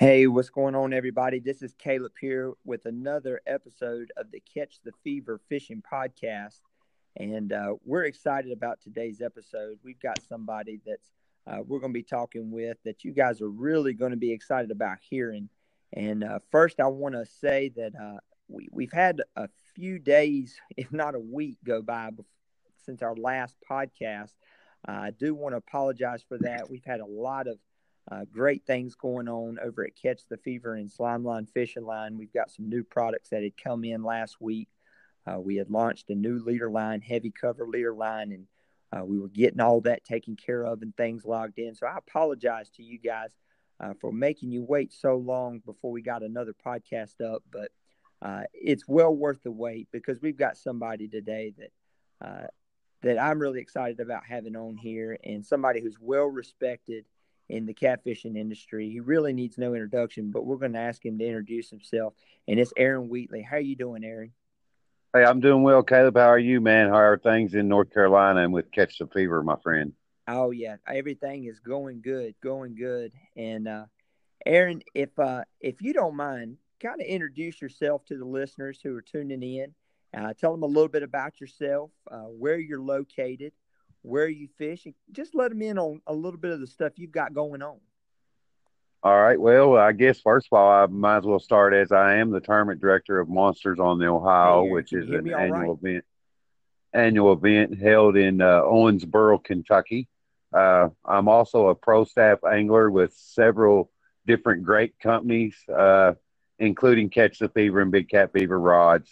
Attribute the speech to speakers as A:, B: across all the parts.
A: Hey, what's going on, everybody? This is Caleb here with another episode of the Catch the Fever Fishing Podcast. And uh, we're excited about today's episode. We've got somebody that's uh, we're going to be talking with that you guys are really going to be excited about hearing. And uh, first, I want to say that uh, we, we've had a few days, if not a week, go by since our last podcast. I do want to apologize for that. We've had a lot of uh, great things going on over at Catch the Fever and Slimeline Fishing Line. We've got some new products that had come in last week. Uh, we had launched a new leader line, heavy cover leader line, and uh, we were getting all that taken care of and things logged in. So I apologize to you guys uh, for making you wait so long before we got another podcast up, but uh, it's well worth the wait because we've got somebody today that uh, that I'm really excited about having on here, and somebody who's well respected in the catfishing industry. He really needs no introduction, but we're going to ask him to introduce himself. And it's Aaron Wheatley. How are you doing, Aaron?
B: Hey, I'm doing well, Caleb. How are you, man? How are things in North Carolina and with Catch the Fever, my friend?
A: Oh yeah, everything is going good, going good. And uh, Aaron, if uh, if you don't mind, kind of introduce yourself to the listeners who are tuning in. Uh, tell them a little bit about yourself, uh, where you're located, where are you fish, just let them in on a little bit of the stuff you've got going on.
B: All right. Well, I guess first of all, I might as well start as I am the tournament director of Monsters on the Ohio, hey, which is an annual right? event annual event held in uh, Owensboro, Kentucky. Uh, I'm also a pro staff angler with several different great companies, uh, including Catch the Fever and Big Cat Fever rods.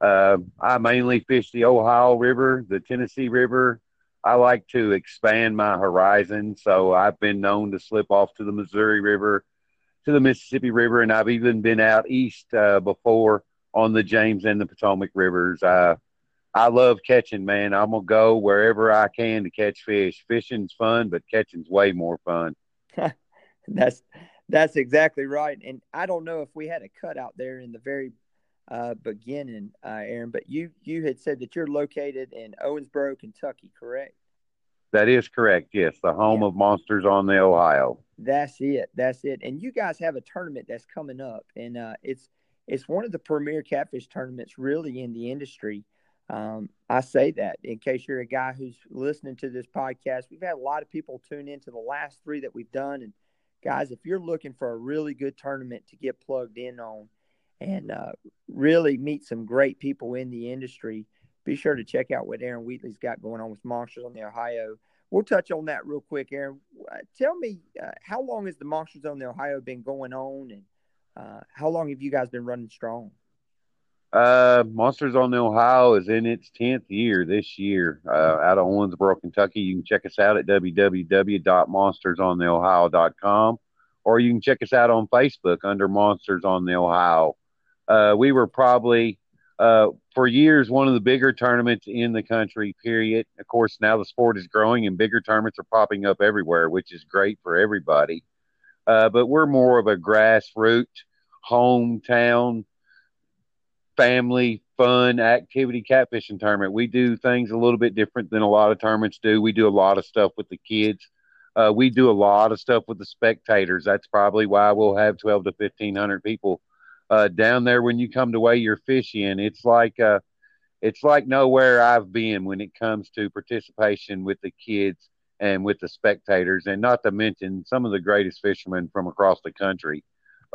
B: Uh, I mainly fish the Ohio River, the Tennessee River, I like to expand my horizon. So I've been known to slip off to the Missouri River, to the Mississippi River, and I've even been out east uh, before on the James and the Potomac rivers. I I love catching, man. I'm gonna go wherever I can to catch fish. Fishing's fun, but catching's way more fun.
A: that's that's exactly right. And I don't know if we had a cut out there in the very uh, beginning, uh, Aaron. But you you had said that you're located in Owensboro, Kentucky, correct?
B: That is correct. Yes, the home yeah. of Monsters on the Ohio.
A: That's it. That's it. And you guys have a tournament that's coming up, and uh, it's it's one of the premier catfish tournaments really in the industry. Um, I say that in case you're a guy who's listening to this podcast. We've had a lot of people tune into the last three that we've done, and guys, if you're looking for a really good tournament to get plugged in on, and uh, really meet some great people in the industry. Be sure to check out what Aaron Wheatley's got going on with Monsters on the Ohio. We'll touch on that real quick, Aaron. Uh, tell me, uh, how long has the Monsters on the Ohio been going on, and uh, how long have you guys been running strong?
B: Uh, Monsters on the Ohio is in its 10th year this year uh, out of Owensboro, Kentucky. You can check us out at www.monstersontheohio.com or you can check us out on Facebook under Monsters on the Ohio uh, we were probably uh, for years one of the bigger tournaments in the country. Period. Of course, now the sport is growing and bigger tournaments are popping up everywhere, which is great for everybody. Uh, but we're more of a grassroots, hometown, family fun activity catfishing tournament. We do things a little bit different than a lot of tournaments do. We do a lot of stuff with the kids. Uh, we do a lot of stuff with the spectators. That's probably why we'll have 12 to 1500 people uh, down there when you come to weigh your fish in. It's like uh, it's like nowhere I've been when it comes to participation with the kids and with the spectators, and not to mention some of the greatest fishermen from across the country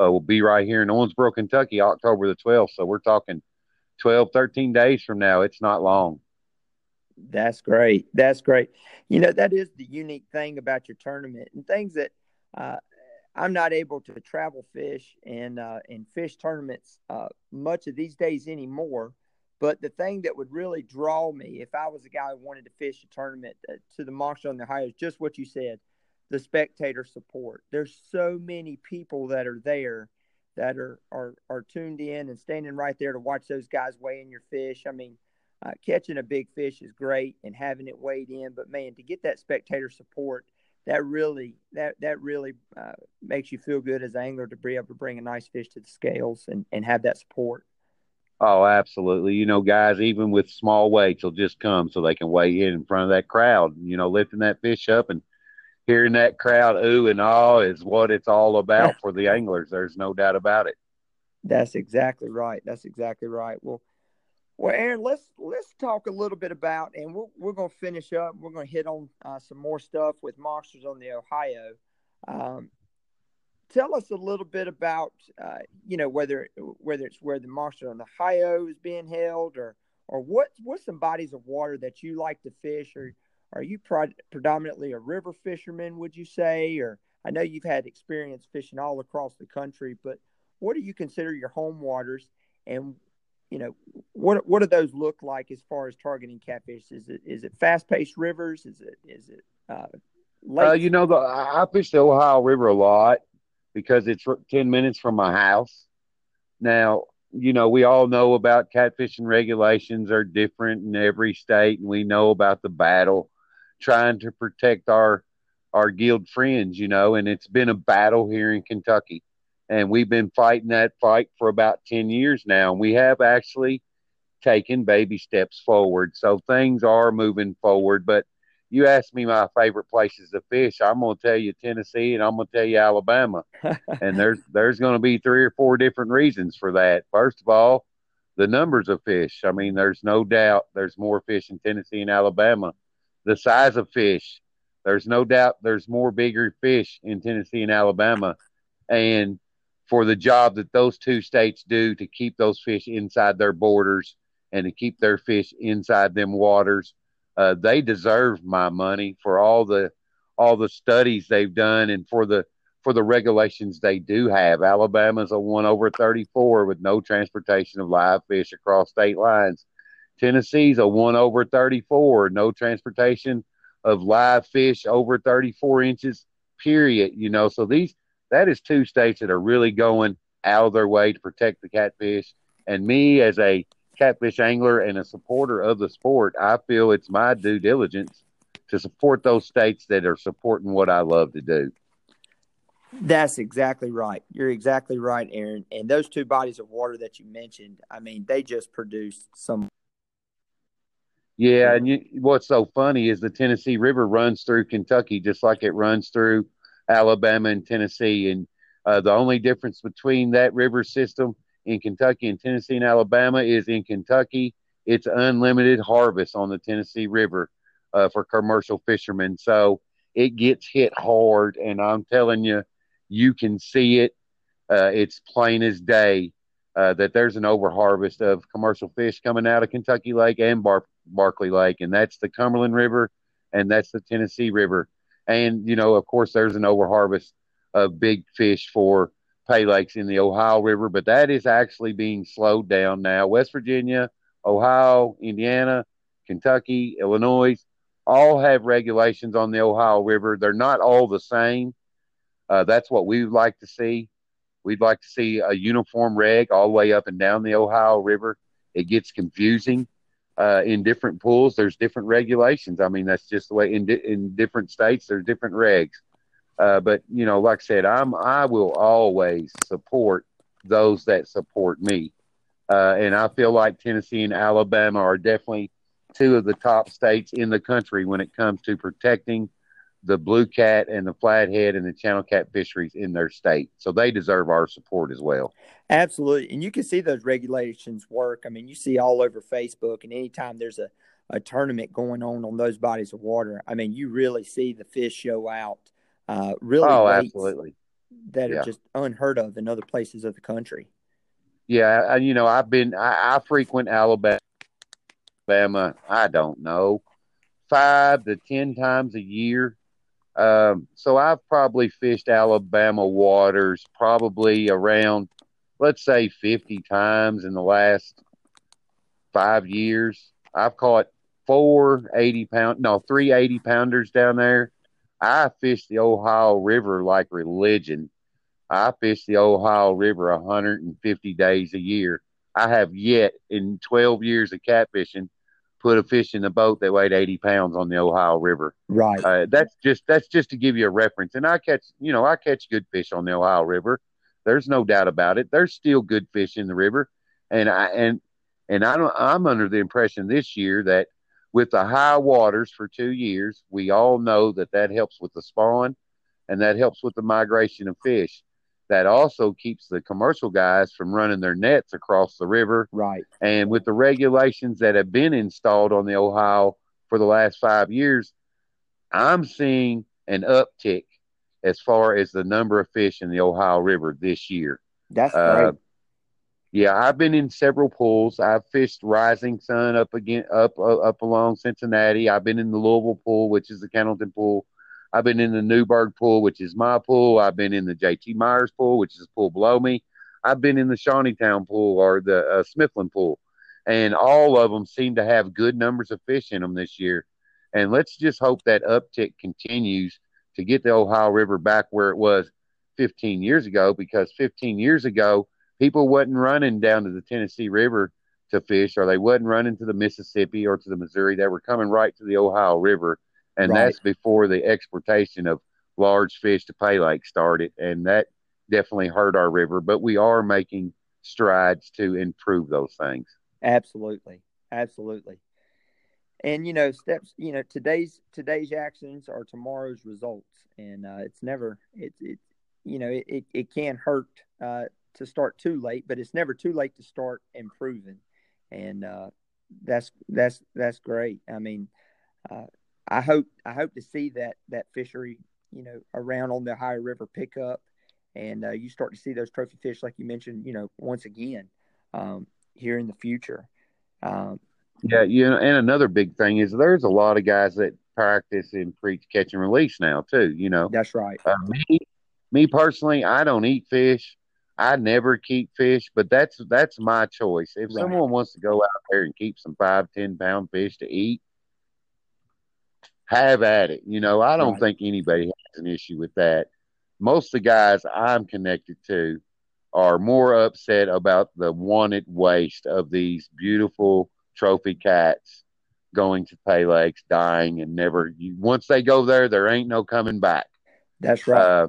B: uh, will be right here in Owensboro, Kentucky, October the 12th. So we're talking 12, 13 days from now. It's not long.
A: That's great. That's great. You know, that is the unique thing about your tournament and things that uh, I'm not able to travel fish and uh, and fish tournaments uh, much of these days anymore. But the thing that would really draw me, if I was a guy who wanted to fish a tournament uh, to the Monster on the Ohio, is just what you said, the spectator support. There's so many people that are there that are are are tuned in and standing right there to watch those guys weigh in your fish. I mean, uh, catching a big fish is great and having it weighed in, but man, to get that spectator support that really that that really uh, makes you feel good as an angler to be able to bring a nice fish to the scales and, and have that support.
B: Oh, absolutely. You know, guys, even with small weights, will just come so they can weigh in in front of that crowd. You know, lifting that fish up and hearing that crowd ooh and ah is what it's all about for the anglers. There's no doubt about it.
A: That's exactly right. That's exactly right. Well, well, Aaron, let's let's talk a little bit about, and we're we're going to finish up. We're going to hit on uh, some more stuff with monsters on the Ohio. Um, tell us a little bit about, uh, you know, whether whether it's where the monster on the Ohio is being held, or or what what's some bodies of water that you like to fish, or are you pro- predominantly a river fisherman? Would you say, or I know you've had experience fishing all across the country, but what do you consider your home waters, and you know, what what do those look like as far as targeting catfish? Is it is it fast paced rivers? Is it is it uh,
B: uh, you know, the I fish the Ohio River a lot because it's ten minutes from my house. Now, you know, we all know about catfishing regulations are different in every state, and we know about the battle trying to protect our our gilled friends. You know, and it's been a battle here in Kentucky and we've been fighting that fight for about 10 years now and we have actually taken baby steps forward. So things are moving forward but you asked me my favorite places to fish i'm going to tell you tennessee and i'm going to tell you alabama. And there's there's going to be three or four different reasons for that. First of all the numbers of fish. I mean there's no doubt there's more fish in tennessee and alabama. The size of fish. There's no doubt there's more bigger fish in tennessee and alabama. And for the job that those two states do to keep those fish inside their borders and to keep their fish inside them waters. Uh, they deserve my money for all the all the studies they've done and for the for the regulations they do have. Alabama's a one over 34 with no transportation of live fish across state lines. Tennessee's a one over 34, no transportation of live fish over 34 inches, period. You know, so these that is two states that are really going out of their way to protect the catfish. And me, as a catfish angler and a supporter of the sport, I feel it's my due diligence to support those states that are supporting what I love to do.
A: That's exactly right. You're exactly right, Aaron. And those two bodies of water that you mentioned, I mean, they just produce some.
B: Yeah, and you, what's so funny is the Tennessee River runs through Kentucky just like it runs through Alabama and Tennessee. And uh, the only difference between that river system in Kentucky and Tennessee and Alabama is in Kentucky, it's unlimited harvest on the Tennessee River uh, for commercial fishermen. So it gets hit hard. And I'm telling you, you can see it. Uh, it's plain as day uh, that there's an overharvest of commercial fish coming out of Kentucky Lake and Bar- Barkley Lake. And that's the Cumberland River and that's the Tennessee River. And, you know, of course, there's an overharvest of big fish for pay lakes in the Ohio River, but that is actually being slowed down now. West Virginia, Ohio, Indiana, Kentucky, Illinois all have regulations on the Ohio River. They're not all the same. Uh, that's what we would like to see. We'd like to see a uniform reg all the way up and down the Ohio River. It gets confusing uh, in different pools, there's different regulations. I mean, that's just the way in di- in different states there's different regs. Uh, but you know, like I said, I'm I will always support those that support me, uh, and I feel like Tennessee and Alabama are definitely two of the top states in the country when it comes to protecting the blue cat and the flathead and the channel cat fisheries in their state. So they deserve our support as well.
A: Absolutely. And you can see those regulations work. I mean, you see all over Facebook, and anytime there's a, a tournament going on on those bodies of water, I mean, you really see the fish show out. Uh, really,
B: oh, absolutely.
A: That yeah. are just unheard of in other places of the country.
B: Yeah, and you know, I've been I, I frequent Alabama. Alabama, I don't know, five to ten times a year um, so I've probably fished Alabama waters probably around, let's say, 50 times in the last five years. I've caught four 80 pound, no, three 80 pounders down there. I fish the Ohio River like religion. I fish the Ohio River 150 days a year. I have yet in 12 years of catfishing put a fish in the boat that weighed 80 pounds on the Ohio River.
A: Right.
B: Uh, that's just that's just to give you a reference. And I catch, you know, I catch good fish on the Ohio River. There's no doubt about it. There's still good fish in the river, and I and and I don't. I'm under the impression this year that with the high waters for two years, we all know that that helps with the spawn and that helps with the migration of fish. That also keeps the commercial guys from running their nets across the river.
A: Right.
B: And with the regulations that have been installed on the Ohio for the last five years, I'm seeing an uptick as far as the number of fish in the Ohio River this year.
A: That's uh, great.
B: Yeah, I've been in several pools. I've fished Rising Sun up again up uh, up along Cincinnati. I've been in the Louisville pool, which is the Cannelton pool. I've been in the Newburgh pool, which is my pool. I've been in the JT Myers pool, which is the pool below me. I've been in the Shawneetown pool or the uh, Smithland pool, and all of them seem to have good numbers of fish in them this year. And let's just hope that uptick continues to get the Ohio River back where it was 15 years ago, because 15 years ago people wasn't running down to the Tennessee River to fish, or they wasn't running to the Mississippi or to the Missouri. They were coming right to the Ohio River, and right. that's before the exportation of large fish to Pay Lake started, and that definitely hurt our river. But we are making strides to improve those things.
A: Absolutely, absolutely. And you know, steps. You know, today's today's actions are tomorrow's results, and uh, it's never it's it. You know, it, it, it can hurt uh, to start too late, but it's never too late to start improving, and uh, that's that's that's great. I mean, uh, I hope I hope to see that that fishery, you know, around on the Ohio River pick up, and uh, you start to see those trophy fish, like you mentioned, you know, once again um, here in the future. Um,
B: yeah, you know, and another big thing is there's a lot of guys that practice and preach catch and release now too. You know,
A: that's right.
B: Uh, me, me personally, I don't eat fish. I never keep fish, but that's that's my choice. If right. someone wants to go out there and keep some five, ten pound fish to eat, have at it. You know, I don't right. think anybody has an issue with that. Most of the guys I'm connected to are more upset about the wanted waste of these beautiful trophy cats going to pay lakes, dying, and never. You, once they go there, there ain't no coming back.
A: That's right. Uh,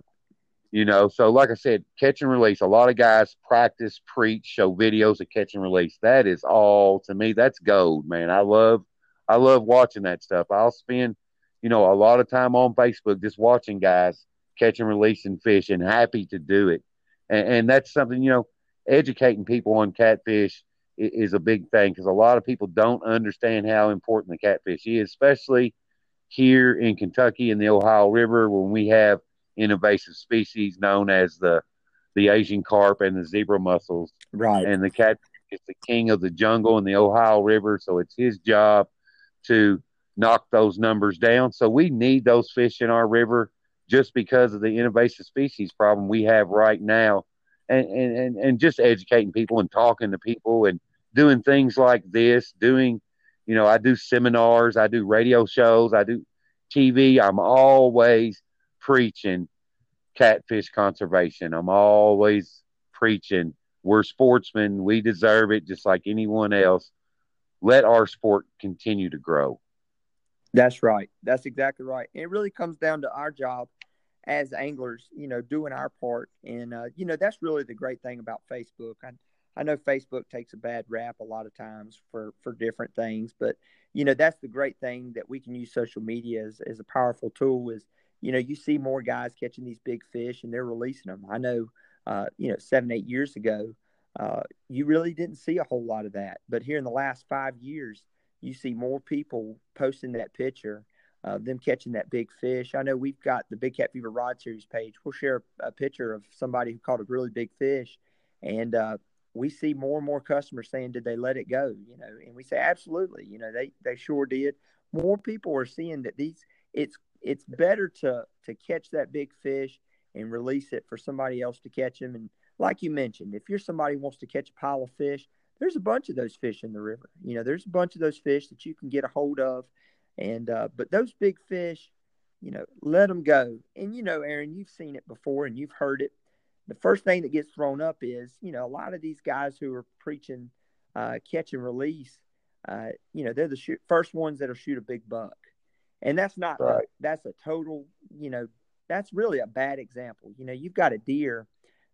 B: you know, so like I said, catch and release. A lot of guys practice, preach, show videos of catch and release. That is all to me. That's gold, man. I love, I love watching that stuff. I'll spend, you know, a lot of time on Facebook just watching guys catch and releasing fish, and happy to do it. And, and that's something, you know, educating people on catfish is, is a big thing because a lot of people don't understand how important the catfish is, especially here in Kentucky in the Ohio River when we have invasive species known as the the Asian carp and the zebra mussels.
A: Right.
B: And the cat is the king of the jungle in the Ohio River, so it's his job to knock those numbers down. So we need those fish in our river just because of the invasive species problem we have right now. And, and, and, just educating people and talking to people and doing things like this, doing, you know, I do seminars, I do radio shows, I do TV. I'm always preaching catfish conservation. I'm always preaching we're sportsmen, we deserve it just like anyone else. Let our sport continue to grow.
A: That's right. That's exactly right. It really comes down to our job as anglers, you know, doing our part. And, uh, you know, that's really the great thing about Facebook. I, I know Facebook takes a bad rap a lot of times for, for different things, but, you know, that's the great thing that we can use social media as, as a powerful tool is – you know, you see more guys catching these big fish and they're releasing them. I know, uh, you know, seven, eight years ago, uh, you really didn't see a whole lot of that. But here in the last five years, you see more people posting that picture of them catching that big fish. I know we've got the Big Cat Fever Rod Series page. We'll share a picture of somebody who caught a really big fish. And, uh, we see more and more customers saying, "Did they let it go?" You know, and we say, "Absolutely." You know, they they sure did. More people are seeing that these it's it's better to to catch that big fish and release it for somebody else to catch him. And like you mentioned, if you're somebody who wants to catch a pile of fish, there's a bunch of those fish in the river. You know, there's a bunch of those fish that you can get a hold of. And uh, but those big fish, you know, let them go. And you know, Aaron, you've seen it before and you've heard it. The first thing that gets thrown up is, you know, a lot of these guys who are preaching uh, catch and release, uh, you know, they're the shoot, first ones that'll shoot a big buck and that's not right. a, that's a total you know that's really a bad example you know you've got a deer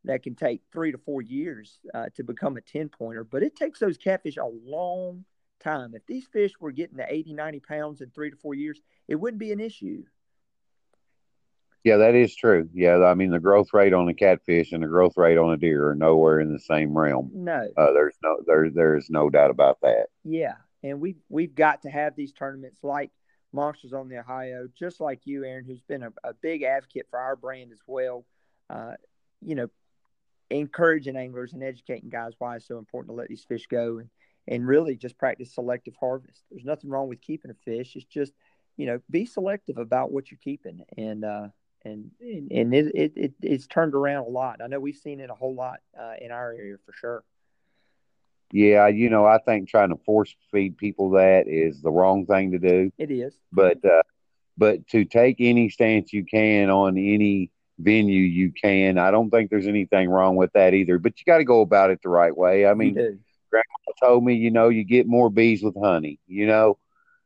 A: that can take three to four years uh, to become a 10 pointer but it takes those catfish a long time. If these fish were getting to 80, 90 pounds in three to four years, it wouldn't be an issue.
B: Yeah, that is true. Yeah, I mean the growth rate on a catfish and the growth rate on a deer are nowhere in the same realm.
A: No,
B: uh, there's no there there is no doubt about that.
A: Yeah, and we we've got to have these tournaments like Monsters on the Ohio, just like you, Aaron, who's been a, a big advocate for our brand as well. Uh, you know, encouraging anglers and educating guys why it's so important to let these fish go and and really just practice selective harvest. There's nothing wrong with keeping a fish. It's just you know be selective about what you're keeping and uh, and and it, it, it it's turned around a lot. I know we've seen it a whole lot uh, in our area for sure.
B: Yeah, you know, I think trying to force feed people that is the wrong thing to do.
A: It is,
B: but uh, but to take any stance you can on any venue you can, I don't think there's anything wrong with that either. But you got to go about it the right way. I mean, Grandma told me, you know, you get more bees with honey. You know,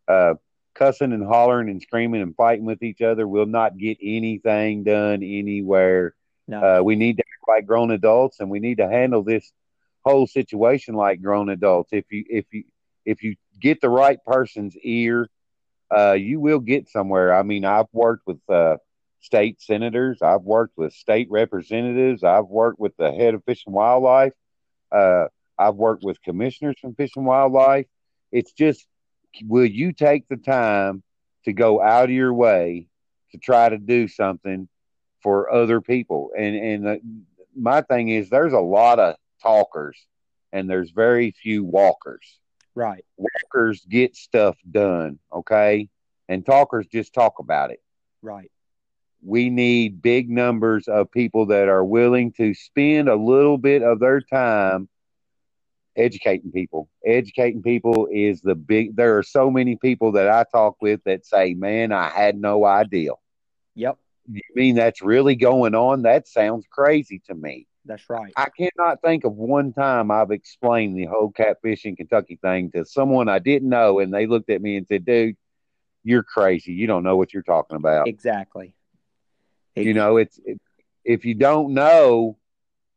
B: uh, cussing and hollering and screaming and fighting with each other will not get anything done anywhere. No. Uh, we need to act like grown adults, and we need to handle this whole situation like grown adults. If you if you if you get the right person's ear, uh, you will get somewhere. I mean, I've worked with uh, state senators, I've worked with state representatives, I've worked with the head of Fish and Wildlife, uh, I've worked with commissioners from Fish and Wildlife. It's just will you take the time to go out of your way to try to do something for other people? And and the, my thing is, there's a lot of talkers, and there's very few walkers.
A: Right.
B: Walkers get stuff done, okay, and talkers just talk about it.
A: Right.
B: We need big numbers of people that are willing to spend a little bit of their time educating people. Educating people is the big. There are so many people that I talk with that say, "Man, I had no idea."
A: Yep.
B: You mean that's really going on? That sounds crazy to me.
A: That's right.
B: I cannot think of one time I've explained the whole catfishing Kentucky thing to someone I didn't know, and they looked at me and said, "Dude, you're crazy. You don't know what you're talking about."
A: Exactly.
B: You know, it's it, if you don't know,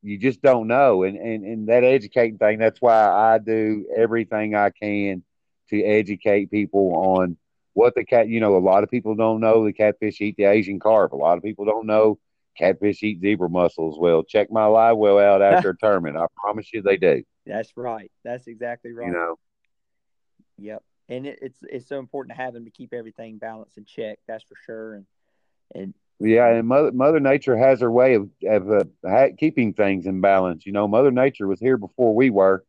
B: you just don't know. And, and, and that educating thing, that's why I do everything I can to educate people on what the cat, you know, a lot of people don't know the catfish eat the Asian carp. A lot of people don't know catfish eat zebra mussels. Well, check my live well out after a tournament. I promise you they do.
A: That's right. That's exactly right.
B: You know,
A: yep. And it, it's, it's so important to have them to keep everything balanced and check. That's for sure. And, and
B: yeah, and Mother Mother Nature has her way of of uh, ha- keeping things in balance. You know, Mother Nature was here before we were.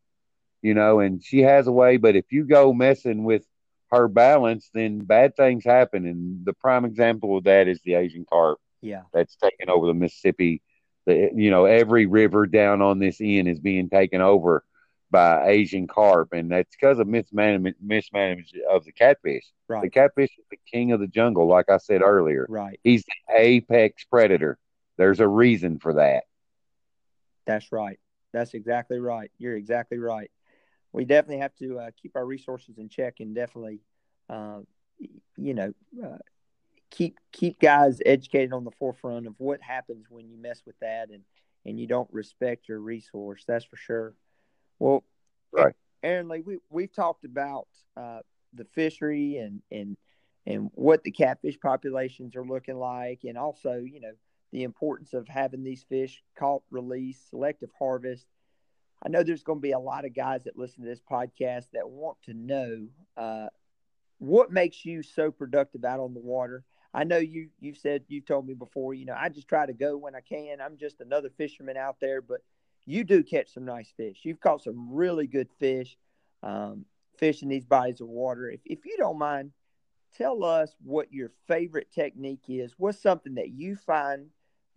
B: You know, and she has a way. But if you go messing with her balance, then bad things happen. And the prime example of that is the Asian carp.
A: Yeah,
B: that's taken over the Mississippi. The you know every river down on this end is being taken over by Asian carp, and that's because of mismanagement, mismanagement of the catfish.
A: Right.
B: The catfish is the king of the jungle, like I said earlier.
A: Right.
B: He's the apex predator. There's a reason for that.
A: That's right. That's exactly right. You're exactly right. We definitely have to uh, keep our resources in check and definitely, uh, you know, uh, keep keep guys educated on the forefront of what happens when you mess with that and and you don't respect your resource. That's for sure. Well,
B: right,
A: Aaron Lee, we we've talked about uh, the fishery and and and what the catfish populations are looking like, and also you know the importance of having these fish caught, release, selective harvest. I know there's going to be a lot of guys that listen to this podcast that want to know uh, what makes you so productive out on the water. I know you you've said you've told me before, you know, I just try to go when I can. I'm just another fisherman out there, but you do catch some nice fish. You've caught some really good fish, um, these bodies of water. If, if you don't mind, tell us what your favorite technique is. What's something that you find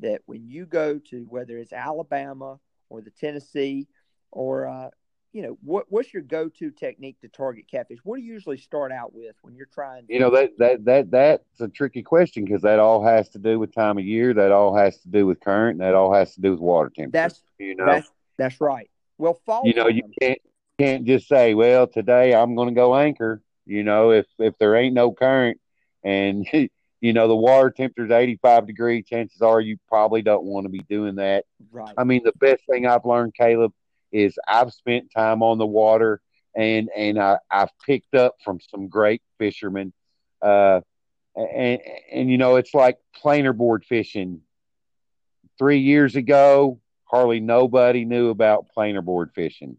A: that when you go to whether it's Alabama or the Tennessee or uh, you know what what's your go-to technique to target catfish? What do you usually start out with when you're trying
B: to- you know that that that that's a tricky question because that all has to do with time of year that all has to do with current that all has to do with water temperature
A: that's you know? that's, that's right. Well fall
B: you know you can't can't just say well today i'm going to go anchor you know if if there ain't no current and you know the water temperature is 85 degree chances are you probably don't want to be doing that.
A: Right.
B: I mean the best thing i've learned caleb is I've spent time on the water and and I, I've picked up from some great fishermen. Uh, and and you know it's like planer board fishing. Three years ago, hardly nobody knew about planer board fishing.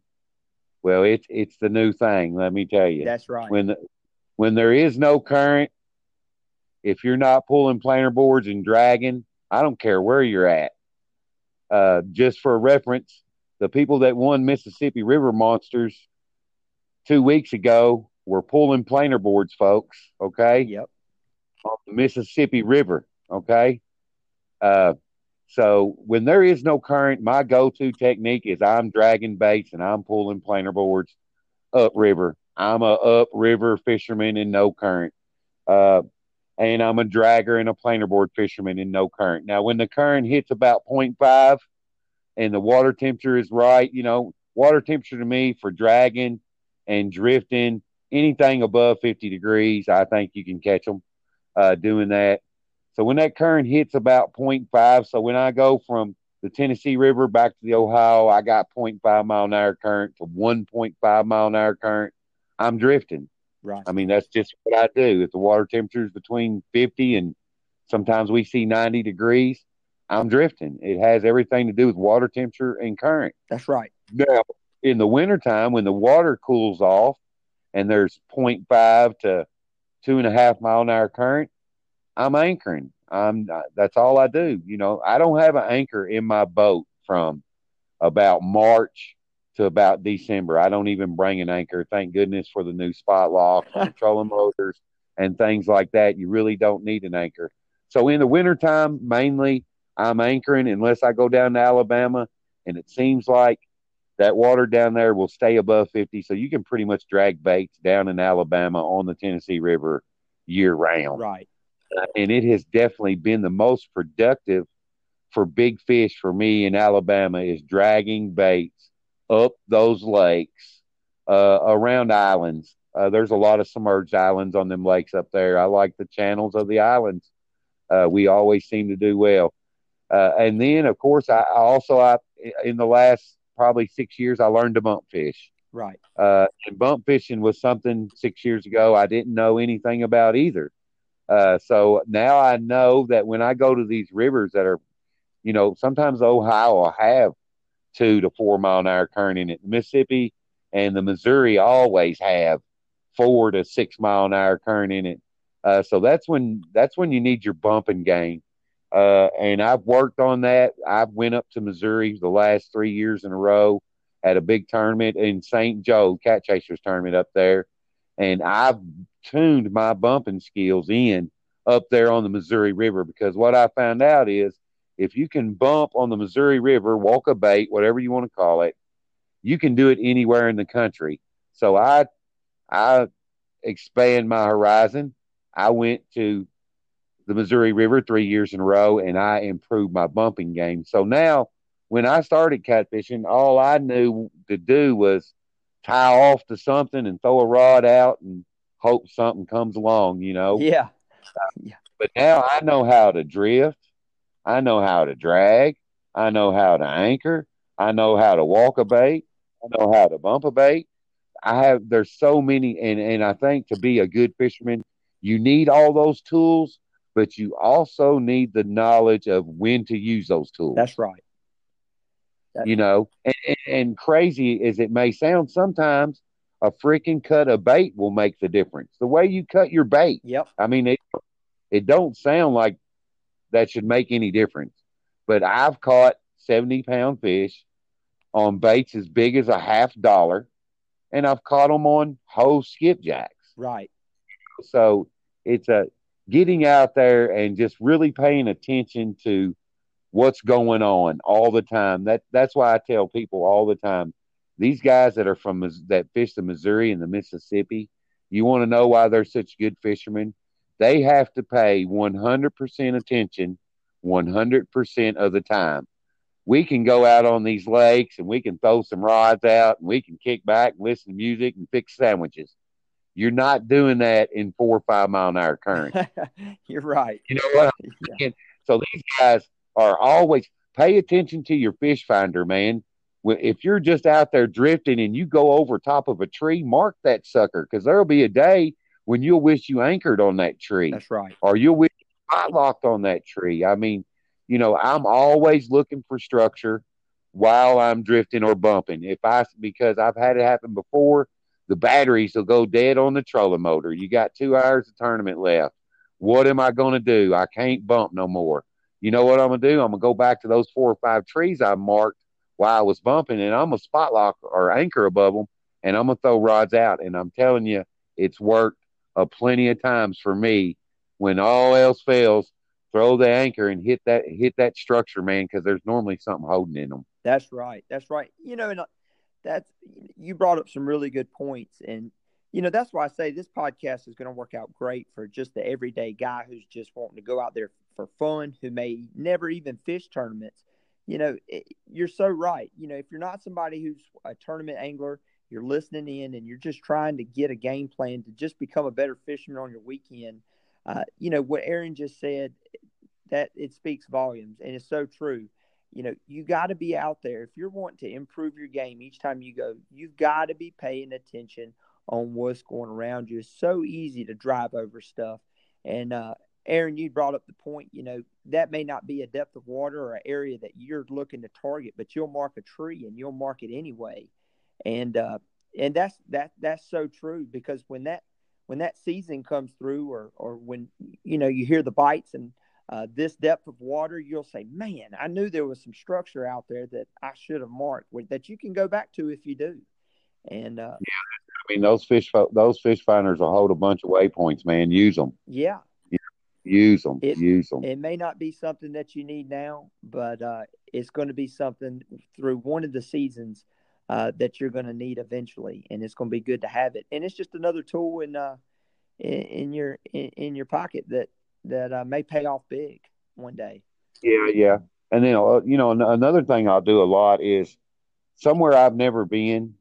B: Well, it's it's the new thing. Let me tell you.
A: That's right.
B: When the, when there is no current, if you're not pulling planer boards and dragging, I don't care where you're at. Uh, just for reference, the people that won Mississippi River Monsters two weeks ago were pulling planer boards, folks. Okay.
A: Yep.
B: On the Mississippi River. Okay. Uh, so when there is no current, my go-to technique is I'm dragging baits and I'm pulling planer boards upriver. I'm a upriver fisherman in no current. Uh, and I'm a dragger and a planer board fisherman in no current. Now, when the current hits about 0.5 and the water temperature is right, you know, water temperature to me for dragging and drifting, anything above 50 degrees, I think you can catch them uh, doing that. So when that current hits about 0.5, so when I go from the Tennessee River back to the Ohio, I got 0.5 mile an hour current to 1.5 mile an hour current. I'm drifting.
A: Right.
B: I mean, that's just what I do. If the water temperature is between 50 and sometimes we see 90 degrees, I'm drifting. It has everything to do with water temperature and current.
A: That's right.
B: Now, in the wintertime, when the water cools off and there's 0.5 to two and a half mile an hour current, I'm anchoring. I'm that's all I do. You know, I don't have an anchor in my boat from about March to about December. I don't even bring an anchor. Thank goodness for the new spot lock, trolling motors, and things like that. You really don't need an anchor. So in the wintertime, mainly I'm anchoring unless I go down to Alabama, and it seems like that water down there will stay above 50. So you can pretty much drag baits down in Alabama on the Tennessee River year round.
A: Right
B: and it has definitely been the most productive for big fish for me in Alabama is dragging baits up those lakes uh, around islands. Uh, there's a lot of submerged islands on them lakes up there. I like the channels of the islands. Uh, we always seem to do well. Uh, and then, of course, I also I in the last probably six years I learned to bump fish.
A: Right.
B: Uh, and bump fishing was something six years ago I didn't know anything about either. Uh, so now I know that when I go to these rivers that are, you know, sometimes Ohio will have two to four mile an hour current in it. Mississippi and the Missouri always have four to six mile an hour current in it. Uh, so that's when that's when you need your bumping game. Uh, and I've worked on that. I've went up to Missouri the last three years in a row at a big tournament in St. Joe, Cat Chasers tournament up there, and I've tuned my bumping skills in up there on the Missouri River because what I found out is if you can bump on the Missouri River, walk a bait, whatever you want to call it, you can do it anywhere in the country. So I I expand my horizon. I went to the Missouri River three years in a row and I improved my bumping game. So now when I started catfishing, all I knew to do was tie off to something and throw a rod out and hope something comes along, you know?
A: Yeah. Uh, yeah.
B: But now I know how to drift. I know how to drag. I know how to anchor. I know how to walk a bait. I know how to bump a bait. I have, there's so many, and, and I think to be a good fisherman, you need all those tools, but you also need the knowledge of when to use those tools.
A: That's right.
B: That's you know, and, and, crazy as it may sound, sometimes a freaking cut of bait will make the difference. The way you cut your bait.
A: Yep.
B: I mean, it, it don't sound like that should make any difference, but I've caught 70 pound fish on baits as big as a half dollar, and I've caught them on whole skipjacks.
A: Right.
B: So it's a getting out there and just really paying attention to what's going on all the time. That that's why I tell people all the time these guys that are from that fish the Missouri and the Mississippi, you want to know why they're such good fishermen? They have to pay 100% attention 100% of the time. We can go out on these lakes and we can throw some rods out and we can kick back and listen to music and fix sandwiches. You're not doing that in four or five mile an hour current.
A: You're right.
B: You know what? Yeah. So these guys are always pay attention to your fish finder, man if you're just out there drifting and you go over top of a tree, mark that sucker because there'll be a day when you'll wish you anchored on that tree.
A: That's right.
B: Or you'll wish you locked on that tree. I mean, you know, I'm always looking for structure while I'm drifting or bumping. If I because I've had it happen before, the batteries will go dead on the trolling motor. You got two hours of tournament left. What am I going to do? I can't bump no more. You know what I'm going to do? I'm going to go back to those four or five trees I marked while I was bumping, and I'm going to spot lock or anchor above them, and I'm going to throw rods out. And I'm telling you, it's worked a plenty of times for me. When all else fails, throw the anchor and hit that hit that structure, man, because there's normally something holding in them.
A: That's right. That's right. You know, and uh, that's you brought up some really good points, and you know that's why I say this podcast is going to work out great for just the everyday guy who's just wanting to go out there for fun, who may never even fish tournaments. You know, it, you're so right. You know, if you're not somebody who's a tournament angler, you're listening in, and you're just trying to get a game plan to just become a better fisherman on your weekend. Uh, you know what Aaron just said that it speaks volumes, and it's so true you know, you got to be out there. If you're wanting to improve your game each time you go, you've got to be paying attention on what's going around you. It's so easy to drive over stuff. And uh, Aaron, you brought up the point, you know, that may not be a depth of water or an area that you're looking to target, but you'll mark a tree and you'll mark it anyway. And uh, and that's that that's so true because when that when that season comes through or or when you know you hear the bites and uh, this depth of water, you'll say, "Man, I knew there was some structure out there that I should have marked that you can go back to if you do." And uh,
B: yeah, I mean those fish those fish finders will hold a bunch of waypoints, man. Use them.
A: Yeah.
B: Use them. It, use them.
A: It may not be something that you need now, but uh, it's going to be something through one of the seasons uh, that you're going to need eventually, and it's going to be good to have it. And it's just another tool in uh, in, in your in, in your pocket that that uh, may pay off big one day.
B: Yeah, yeah. And then uh, you know another thing I'll do a lot is somewhere I've never been.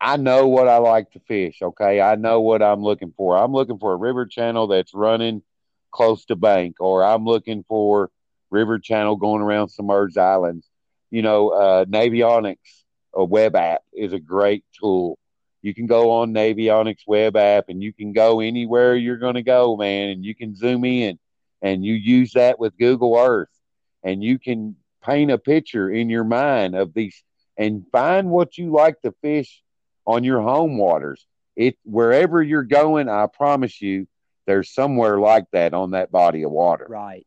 B: I know what I like to fish. Okay, I know what I'm looking for. I'm looking for a river channel that's running close to bank, or I'm looking for river channel going around submerged islands. You know, uh, Navionics, a web app, is a great tool you can go on Navionics web app and you can go anywhere you're going to go, man, and you can zoom in and you use that with Google Earth and you can paint a picture in your mind of these and find what you like to fish on your home waters. It wherever you're going, I promise you, there's somewhere like that on that body of water.
A: Right.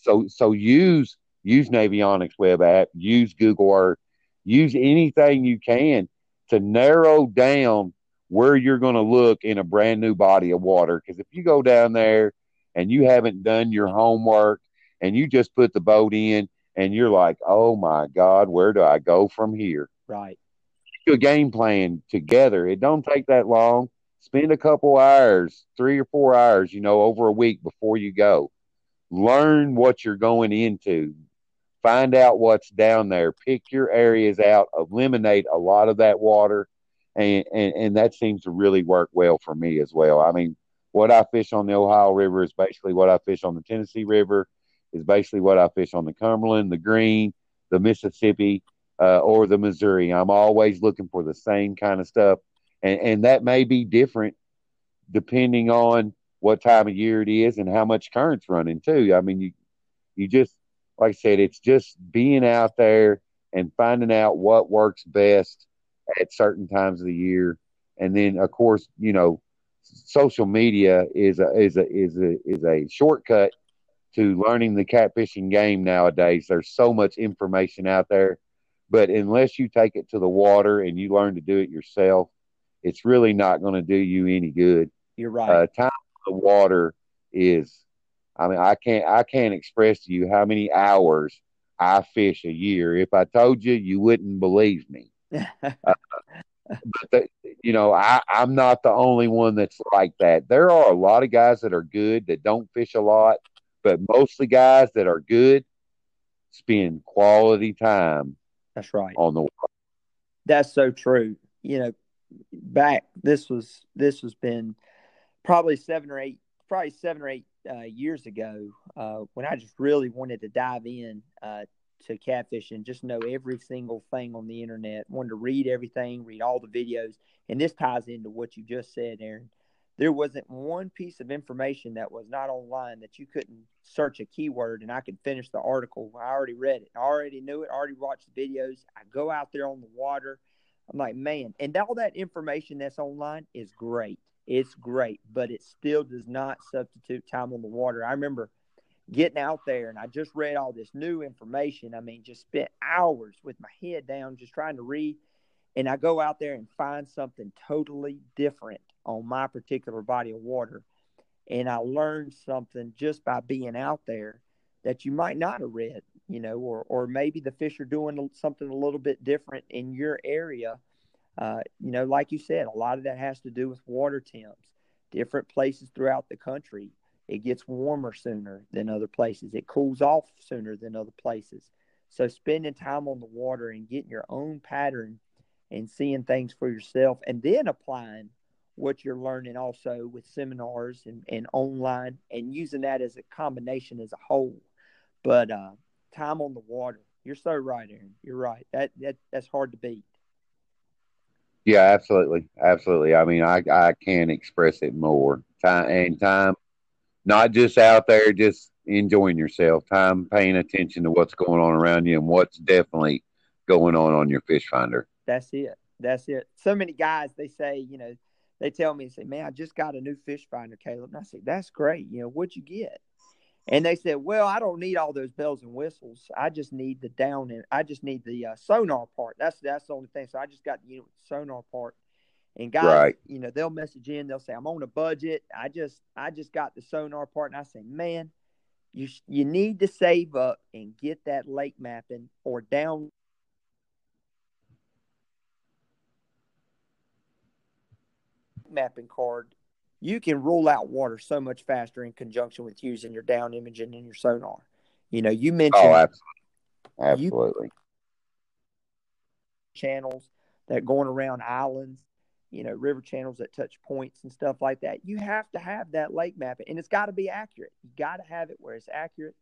B: So so use use Navionics web app, use Google Earth, use anything you can to narrow down where you're going to look in a brand new body of water. Because if you go down there and you haven't done your homework and you just put the boat in and you're like, oh my God, where do I go from here?
A: Right.
B: A game plan together. It don't take that long. Spend a couple hours, three or four hours, you know, over a week before you go. Learn what you're going into find out what's down there, pick your areas out, eliminate a lot of that water, and, and, and that seems to really work well for me as well. I mean, what I fish on the Ohio River is basically what I fish on the Tennessee River, is basically what I fish on the Cumberland, the Green, the Mississippi, uh, or the Missouri. I'm always looking for the same kind of stuff, and and that may be different depending on what time of year it is and how much current's running too. I mean, you you just like I said, it's just being out there and finding out what works best at certain times of the year. And then, of course, you know, social media is a is a is a is a shortcut to learning the catfishing game nowadays. There's so much information out there, but unless you take it to the water and you learn to do it yourself, it's really not going to do you any good.
A: You're right.
B: Uh, time on the water is I mean, I can't I can't express to you how many hours I fish a year. If I told you, you wouldn't believe me. uh, but the, you know, I, I'm not the only one that's like that. There are a lot of guys that are good that don't fish a lot, but mostly guys that are good spend quality time.
A: That's right
B: on the.
A: That's so true. You know, back this was this has been probably seven or eight, probably seven or eight uh, years ago uh, when I just really wanted to dive in uh, to catfishing, just know every single thing on the internet. Wanted to read everything, read all the videos, and this ties into what you just said, Aaron. There wasn't one piece of information that was not online that you couldn't search a keyword and I could finish the article. I already read it. I already knew it. I already watched the videos. I go out there on the water. I'm like, man, and all that information that's online is great. It's great, but it still does not substitute time on the water. I remember getting out there and I just read all this new information. I mean, just spent hours with my head down just trying to read. And I go out there and find something totally different on my particular body of water. And I learned something just by being out there that you might not have read, you know, or, or maybe the fish are doing something a little bit different in your area. Uh, you know, like you said, a lot of that has to do with water temps, different places throughout the country it gets warmer sooner than other places. It cools off sooner than other places. So spending time on the water and getting your own pattern and seeing things for yourself and then applying what you're learning also with seminars and, and online and using that as a combination as a whole. But uh, time on the water, you're so right, Aaron. You're right. That that that's hard to beat.
B: Yeah, absolutely, absolutely. I mean, I I can't express it more. Time and time not just out there just enjoying yourself, time paying attention to what's going on around you and what's definitely going on on your fish finder.
A: That's it. That's it. So many guys, they say, you know, they tell me, say, man, I just got a new fish finder, Caleb. And I say, that's great. You know, what'd you get? And they said, well, I don't need all those bells and whistles. I just need the down and I just need the uh, sonar part. That's that's the only thing. So I just got you know sonar part and guys, right. you know, they'll message in, they'll say, I'm on a budget. I just I just got the sonar part. And I say, man, you you need to save up and get that lake mapping or down mapping card. You can rule out water so much faster in conjunction with using your down imaging and your sonar. You know, you mentioned oh,
B: absolutely. absolutely.
A: channels that going around islands you know, river channels that touch points and stuff like that. You have to have that lake mapping and it's got to be accurate. You got to have it where it's accurate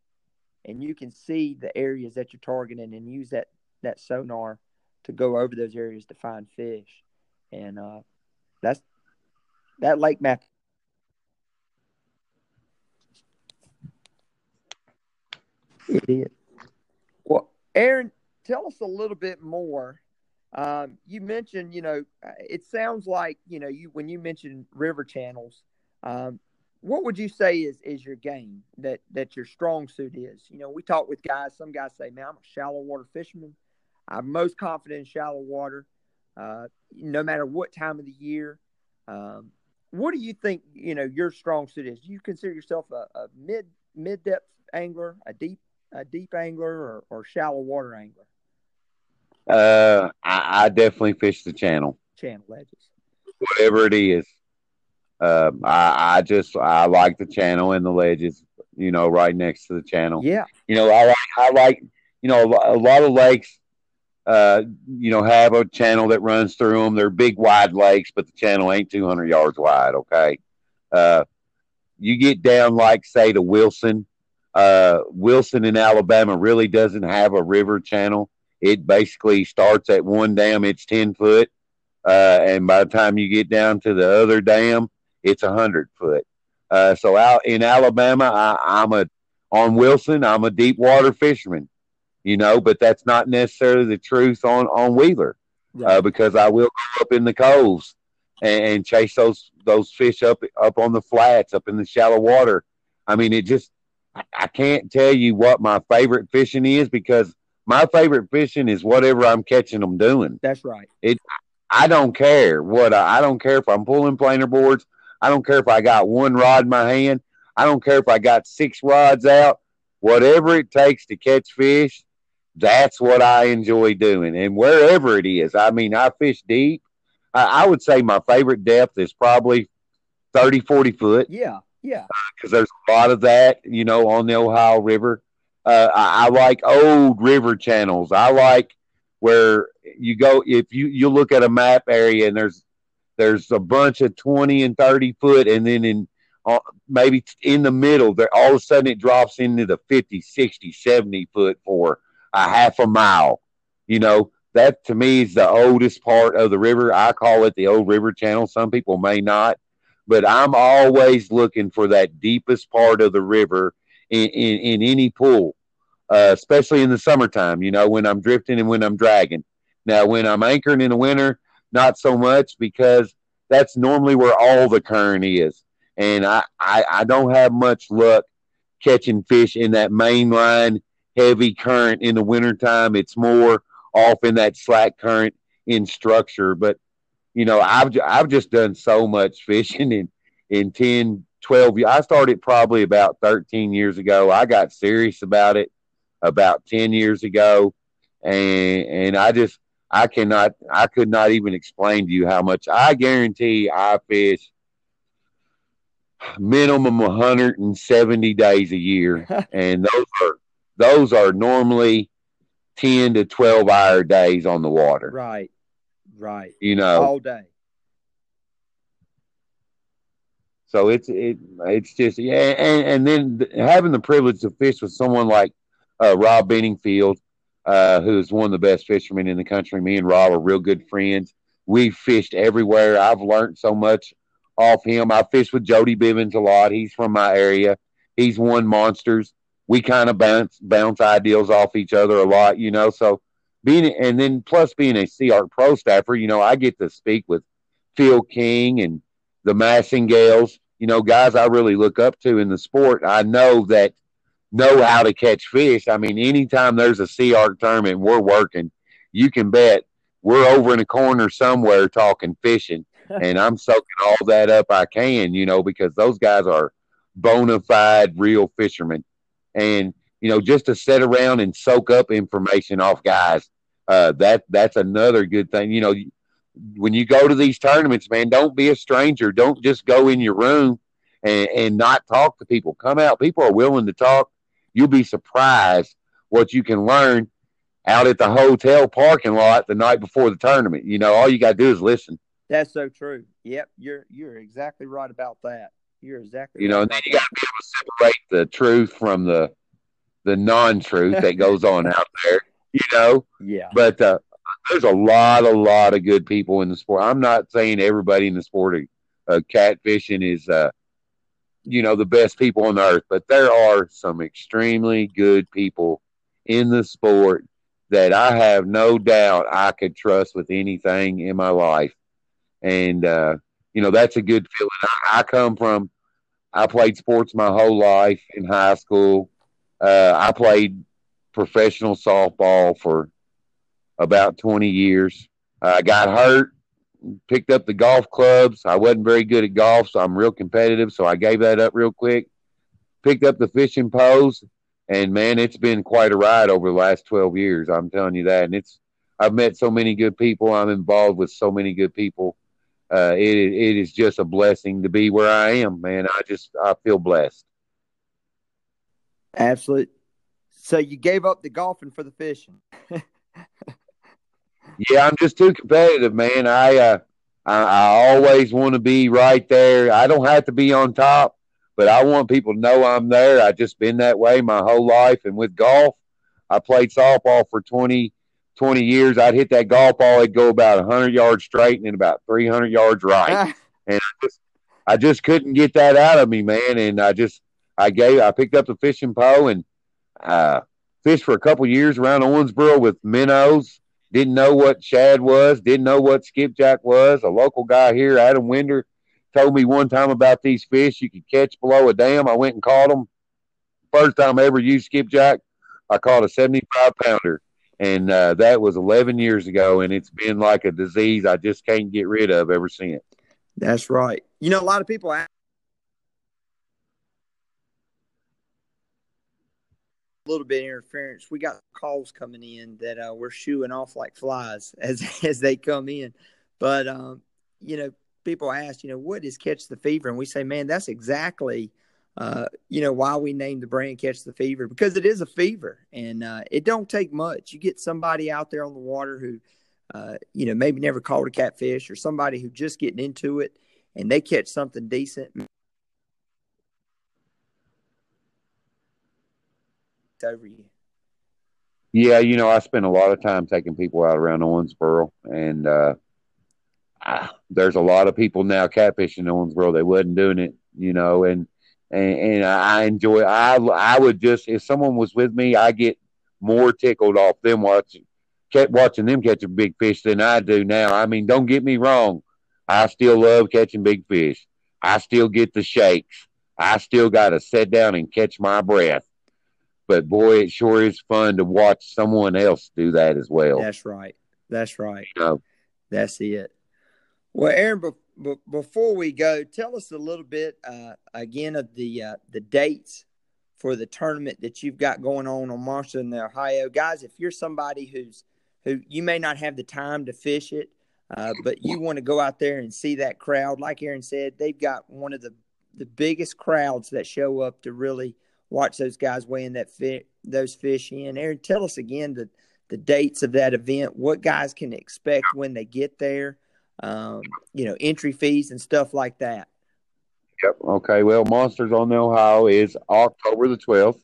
A: and you can see the areas that you're targeting and use that, that sonar to go over those areas to find fish. And uh, that's that lake map. Is. Well, Aaron, tell us a little bit more um, you mentioned, you know, uh, it sounds like, you know, you when you mentioned river channels, um, what would you say is is your game that that your strong suit is? You know, we talk with guys. Some guys say, "Man, I'm a shallow water fisherman. I'm most confident in shallow water, uh, no matter what time of the year." Um, what do you think? You know, your strong suit is. Do you consider yourself a, a mid mid depth angler, a deep a deep angler, or, or shallow water angler?
B: Uh, I, I definitely fish the channel.
A: Channel ledges.
B: Whatever it is. Um, I, I just I like the channel and the ledges. You know, right next to the channel.
A: Yeah.
B: You know, I like I like you know a lot of lakes. Uh, you know, have a channel that runs through them. They're big, wide lakes, but the channel ain't 200 yards wide. Okay. Uh, you get down like say to Wilson. Uh, Wilson in Alabama really doesn't have a river channel it basically starts at one dam, it's 10 foot. Uh, and by the time you get down to the other dam, it's a hundred foot. Uh, so out in Alabama, I, I'm a, on Wilson, I'm a deep water fisherman, you know, but that's not necessarily the truth on, on Wheeler, right. uh, because I will go up in the coves and, and chase those, those fish up, up on the flats, up in the shallow water. I mean, it just, I, I can't tell you what my favorite fishing is because my favorite fishing is whatever I'm catching them doing.
A: That's right.
B: It. I don't care what I, I don't care if I'm pulling planer boards. I don't care if I got one rod in my hand. I don't care if I got six rods out. Whatever it takes to catch fish, that's what I enjoy doing. And wherever it is, I mean, I fish deep. I, I would say my favorite depth is probably 30, 40 foot.
A: Yeah. Yeah.
B: Because there's a lot of that, you know, on the Ohio River. Uh, I, I, like old river channels. I like where you go if you you look at a map area and there's there's a bunch of 20 and 30 foot and then in uh, maybe in the middle there all of a sudden it drops into the 50 60 70 foot for a half a mile. You know, that to me is the oldest part of the river. I call it the old river channel. Some people may not, but I'm always looking for that deepest part of the river in, in, in any pool, uh, especially in the summertime, you know, when I'm drifting and when I'm dragging. Now, when I'm anchoring in the winter, not so much because that's normally where all the current is. And I, I, I don't have much luck catching fish in that mainline heavy current in the wintertime. It's more off in that slack current in structure. But, you know, I've, I've just done so much fishing in, in 10, 12 years. I started probably about 13 years ago. I got serious about it about 10 years ago. And, and I just, I cannot, I could not even explain to you how much I guarantee I fish minimum 170 days a year. and those are, those are normally 10 to 12 hour days on the water.
A: Right. Right.
B: You know,
A: all day.
B: So it's it it's just yeah, and and then having the privilege to fish with someone like uh, Rob Benningfield, uh, who's one of the best fishermen in the country. Me and Rob are real good friends. We've fished everywhere. I've learned so much off him. I fished with Jody Bivens a lot. He's from my area. He's won monsters. We kind of bounce bounce ideals off each other a lot, you know. So being and then plus being a CR Pro staffer, you know, I get to speak with Phil King and the Massingales, you know, guys I really look up to in the sport. I know that know how to catch fish. I mean, anytime there's a CR tournament, we're working. You can bet we're over in a corner somewhere talking fishing, and I'm soaking all that up I can, you know, because those guys are bona fide real fishermen, and you know, just to sit around and soak up information off guys, uh, that that's another good thing. You know, when you go to these tournaments, man, don't be a stranger. Don't just go in your room and, and not talk to people. Come out. People are willing to talk you'll be surprised what you can learn out at the hotel parking lot the night before the tournament. You know, all you got to do is listen.
A: That's so true. Yep, you're you're exactly right about that. You're exactly.
B: You know,
A: right
B: and then you got to be able to separate the truth from the the non-truth that goes on out there. You know.
A: Yeah.
B: But uh, there's a lot, a lot of good people in the sport. I'm not saying everybody in the sport of uh, catfishing is uh, you know, the best people on earth, but there are some extremely good people in the sport that I have no doubt I could trust with anything in my life. And, uh, you know, that's a good feeling. I, I, come from, I played sports my whole life in high school. Uh, I played professional softball for about 20 years. I got hurt picked up the golf clubs. I wasn't very good at golf, so I'm real competitive. So I gave that up real quick. Picked up the fishing poles, and man, it's been quite a ride over the last 12 years. I'm telling you that. And it's, I've met so many good people. I'm involved with so many good people. Uh, it, it is just a blessing to be where I am, man. I just, I feel blessed.
A: Absolutely. So you gave up the golfing for the fishing.
B: yeah, I'm just too competitive, man. I uh, I, I always want to be right there. I don't have to be on top, but I want people to know I'm there. I've just been that way my whole life. And with golf, I played softball for 20, 20 years. I'd hit that golf ball, it'd go about 100 yards straight and then about 300 yards right. and I just, I just couldn't get that out of me, man. And I just, I gave, I picked up the fishing pole and uh, fished for a couple years around Owensboro with minnows didn't know what shad was, didn't know what skipjack was. A local guy here, Adam Winder, told me one time about these fish you could catch below a dam. I went and caught them. First time I ever used skipjack, I caught a 75 pounder. And uh, that was 11 years ago. And it's been like a disease I just can't get rid of ever since.
A: That's right. You know, a lot of people ask little bit of interference. We got calls coming in that uh, we're shooing off like flies as as they come in. But um, you know, people ask, you know, what is Catch the Fever, and we say, man, that's exactly. Uh, you know why we named the brand Catch the Fever because it is a fever, and uh, it don't take much. You get somebody out there on the water who, uh, you know, maybe never caught a catfish, or somebody who just getting into it, and they catch something decent over you.
B: Yeah, you know, I spend a lot of time taking people out around Owensboro, and uh, I, there's a lot of people now catfishing in Owensboro. They wasn't doing it, you know, and and, and I enjoy. I I would just if someone was with me, I get more tickled off them watching kept watching them catch a big fish than I do now. I mean, don't get me wrong, I still love catching big fish. I still get the shakes. I still got to sit down and catch my breath. But boy, it sure is fun to watch someone else do that as well.
A: That's right. That's right.
B: You know?
A: That's it. Well, Aaron, be- be- before we go, tell us a little bit uh, again of the uh, the dates for the tournament that you've got going on on Monster in the Ohio, guys. If you're somebody who's who you may not have the time to fish it, uh, but you want to go out there and see that crowd. Like Aaron said, they've got one of the the biggest crowds that show up to really watch those guys weighing that fit those fish in. Aaron, tell us again the the dates of that event, what guys can expect when they get there, um, you know, entry fees and stuff like that.
B: Yep. Okay. Well, Monsters on the Ohio is October the 12th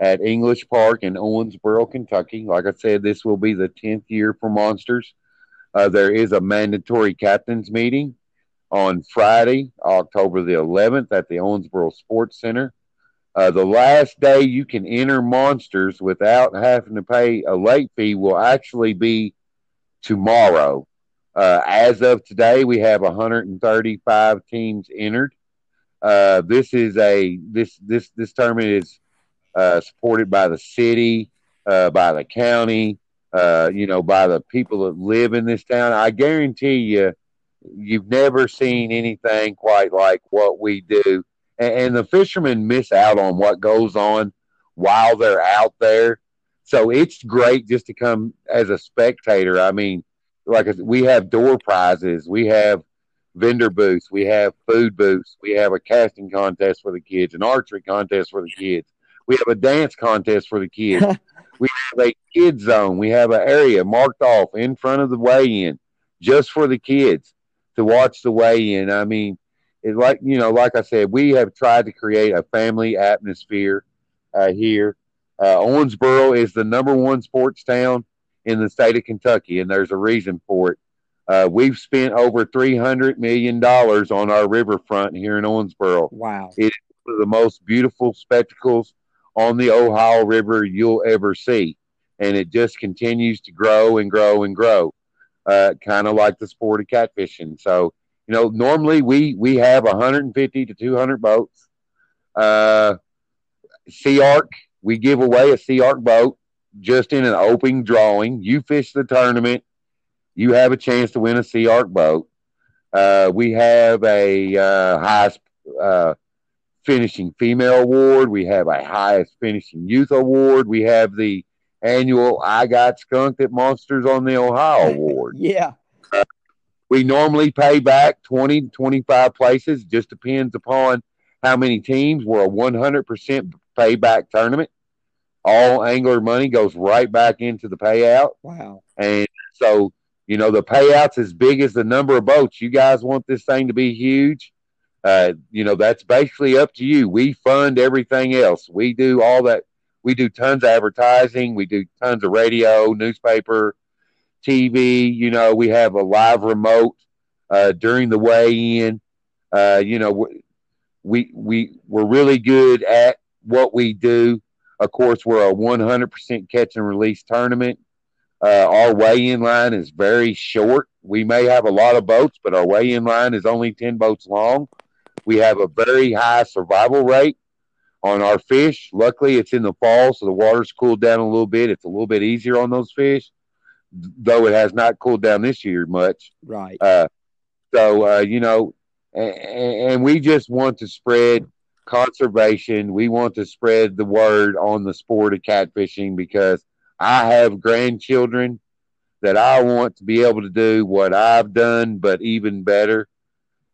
B: at English Park in Owensboro, Kentucky. Like I said, this will be the 10th year for Monsters. Uh, there is a mandatory captains meeting on Friday, October the 11th at the Owensboro Sports Center. Uh, the last day you can enter Monsters without having to pay a late fee will actually be tomorrow. Uh, as of today, we have 135 teams entered. Uh, this is a this this this tournament is uh, supported by the city, uh, by the county, uh, you know, by the people that live in this town. I guarantee you, you've never seen anything quite like what we do. And, and the fishermen miss out on what goes on while they're out there. So it's great just to come as a spectator. I mean, like I said, we have door prizes, we have vendor booths, we have food booths, we have a casting contest for the kids, an archery contest for the kids, we have a dance contest for the kids. we have a kid zone. We have an area marked off in front of the weigh-in just for the kids to watch the weigh-in. I mean, it's like you know, like I said, we have tried to create a family atmosphere uh, here. Uh, Owensboro is the number one sports town in the state of Kentucky, and there's a reason for it. Uh, we've spent over three hundred million dollars on our riverfront here in Owensboro.
A: Wow!
B: It is one of the most beautiful spectacles on the Ohio River you'll ever see. And it just continues to grow and grow and grow, uh, kind of like the sport of catfishing. So, you know, normally we, we have 150 to 200 boats. Uh, Sea Ark, we give away a Sea Ark boat just in an open drawing. You fish the tournament, you have a chance to win a Sea Ark boat. Uh, we have a uh, highest uh, finishing female award. We have a highest finishing youth award. We have the annual I Got Skunked at Monsters on the Ohio award.
A: yeah.
B: We normally pay back 20 to 25 places, just depends upon how many teams. We're a 100% payback tournament. All angler money goes right back into the payout.
A: Wow.
B: And so, you know, the payout's as big as the number of boats. You guys want this thing to be huge uh, you know, that's basically up to you. We fund everything else. We do all that. We do tons of advertising. We do tons of radio, newspaper, TV. You know, we have a live remote uh, during the weigh-in. Uh, you know, we we we're really good at what we do. Of course, we're a 100% catch and release tournament. Uh, our weigh-in line is very short. We may have a lot of boats, but our weigh-in line is only 10 boats long. We have a very high survival rate on our fish. Luckily, it's in the fall, so the water's cooled down a little bit. It's a little bit easier on those fish, though it has not cooled down this year much.
A: Right.
B: Uh, so, uh, you know, and, and we just want to spread conservation. We want to spread the word on the sport of catfishing because I have grandchildren that I want to be able to do what I've done, but even better.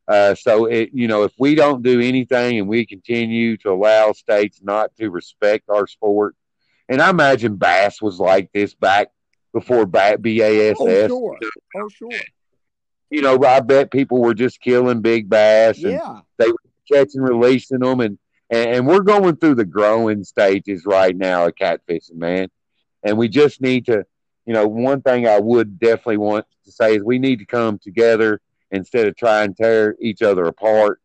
B: Uh, so it, you know, if we don't do anything and we continue to allow states not to respect our sport, and I imagine bass was like this back before BASS.
A: Oh sure, oh sure.
B: You know, I bet people were just killing big bass. And
A: yeah,
B: they were catching, releasing them, and, and and we're going through the growing stages right now of catfishing, man. and we just need to, you know, one thing I would definitely want to say is we need to come together instead of trying to tear each other apart.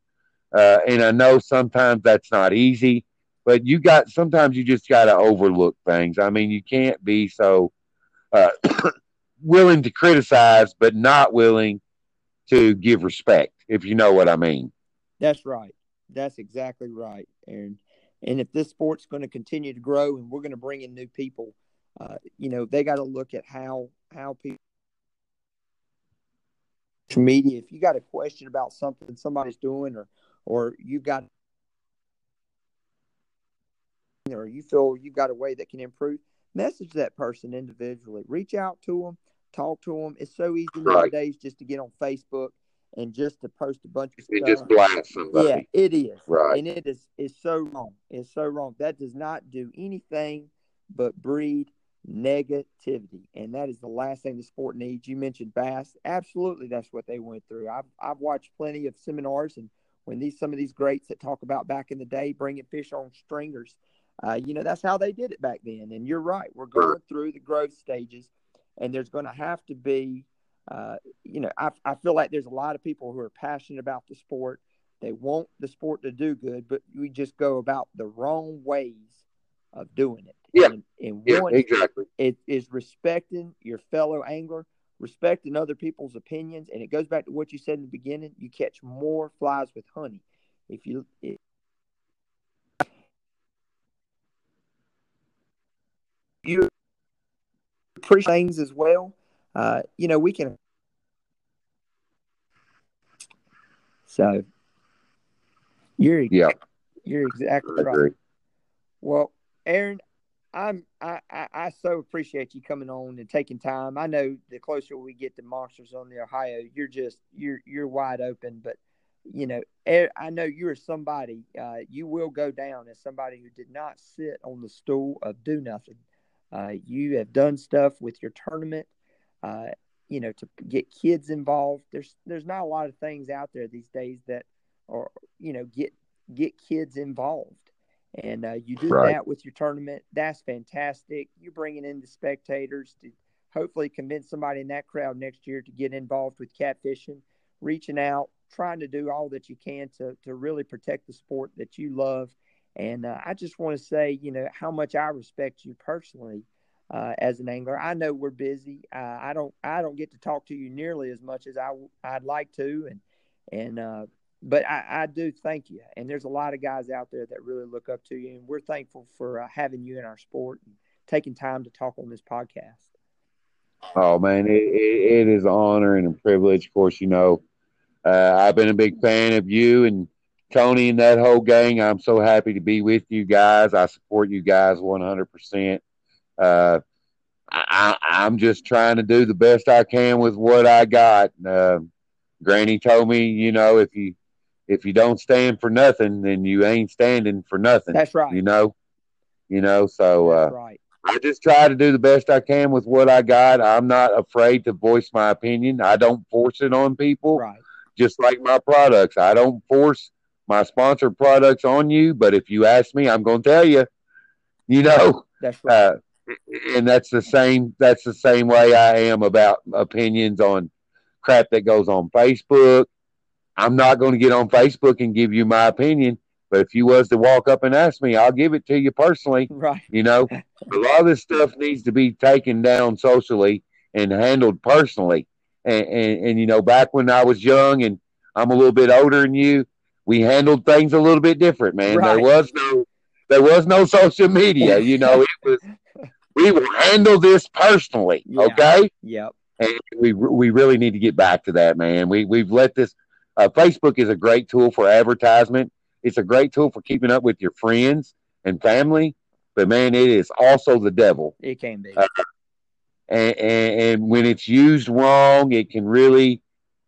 B: Uh, and I know sometimes that's not easy, but you got sometimes you just got to overlook things. I mean, you can't be so uh, willing to criticize, but not willing to give respect, if you know what I mean.
A: That's right. That's exactly right, Aaron. And if this sport's going to continue to grow and we're going to bring in new people, uh, you know, they got to look at how how people media. If you got a question about something somebody's doing, or or you've got or you feel you've got a way that can improve, message that person individually. Reach out to them, talk to them. It's so easy right. nowadays just to get on Facebook and just to post a bunch of
B: stuff. just blast somebody.
A: Yeah, it is.
B: Right.
A: And it is it's so wrong. It's so wrong. That does not do anything but breed negativity. And that is the last thing the sport needs. You mentioned bass. Absolutely that's what they went through. I've I've watched plenty of seminars and when these some of these greats that talk about back in the day bringing fish on stringers, uh, you know, that's how they did it back then. And you're right. We're going through the growth stages and there's going to have to be uh, you know, I, I feel like there's a lot of people who are passionate about the sport. They want the sport to do good, but we just go about the wrong ways of doing it.
B: Yeah,
A: and, and
B: yeah, one, exactly.
A: It is respecting your fellow angler, respecting other people's opinions, and it goes back to what you said in the beginning. You catch more flies with honey if you. It, you appreciate things as well uh, you know, we can. So you're
B: yeah,
A: you're exactly right. Well, Aaron, I'm I, I, I so appreciate you coming on and taking time. I know the closer we get to Monsters on the Ohio, you're just you're you're wide open. But you know, I know you're somebody. Uh, you will go down as somebody who did not sit on the stool of do nothing. Uh, you have done stuff with your tournament uh, you know, to get kids involved. There's there's not a lot of things out there these days that are you know get get kids involved, and uh, you do right. that with your tournament. That's fantastic. You're bringing in the spectators to hopefully convince somebody in that crowd next year to get involved with catfishing, reaching out, trying to do all that you can to to really protect the sport that you love. And uh, I just want to say, you know, how much I respect you personally uh, as an angler. I know we're busy. Uh, I don't I don't get to talk to you nearly as much as I I'd like to, and and uh, but I, I do thank you. And there's a lot of guys out there that really look up to you, and we're thankful for uh, having you in our sport and taking time to talk on this podcast.
B: Oh man, it, it, it is an honor and a privilege. Of course, you know uh, I've been a big fan of you and. Tony and that whole gang, I'm so happy to be with you guys. I support you guys 100% uh, I, I'm just trying to do the best I can with what I got. Uh, Granny told me, you know, if you if you don't stand for nothing, then you ain't standing for nothing.
A: That's right.
B: You know, you know. So
A: uh, right.
B: I just try to do the best I can with what I got. I'm not afraid to voice my opinion. I don't force it on people.
A: Right.
B: Just like my products, I don't force my sponsored products on you. But if you ask me, I'm going to tell you. You know.
A: That's right. Uh,
B: and that's the same that's the same way I am about opinions on crap that goes on Facebook. I'm not going to get on Facebook and give you my opinion, but if you was to walk up and ask me, I'll give it to you personally.
A: Right.
B: You know, a lot of this stuff needs to be taken down socially and handled personally. And, and, and you know, back when I was young and I'm a little bit older than you, we handled things a little bit different, man. Right. There was no there was no social media. You know, it was we will handle this personally. Yeah. Okay.
A: Yep.
B: And we we really need to get back to that, man. We we've let this. Uh, Facebook is a great tool for advertisement. It's a great tool for keeping up with your friends and family. But man, it is also the devil.
A: It can be. Uh,
B: and, and, and when it's used wrong, it can really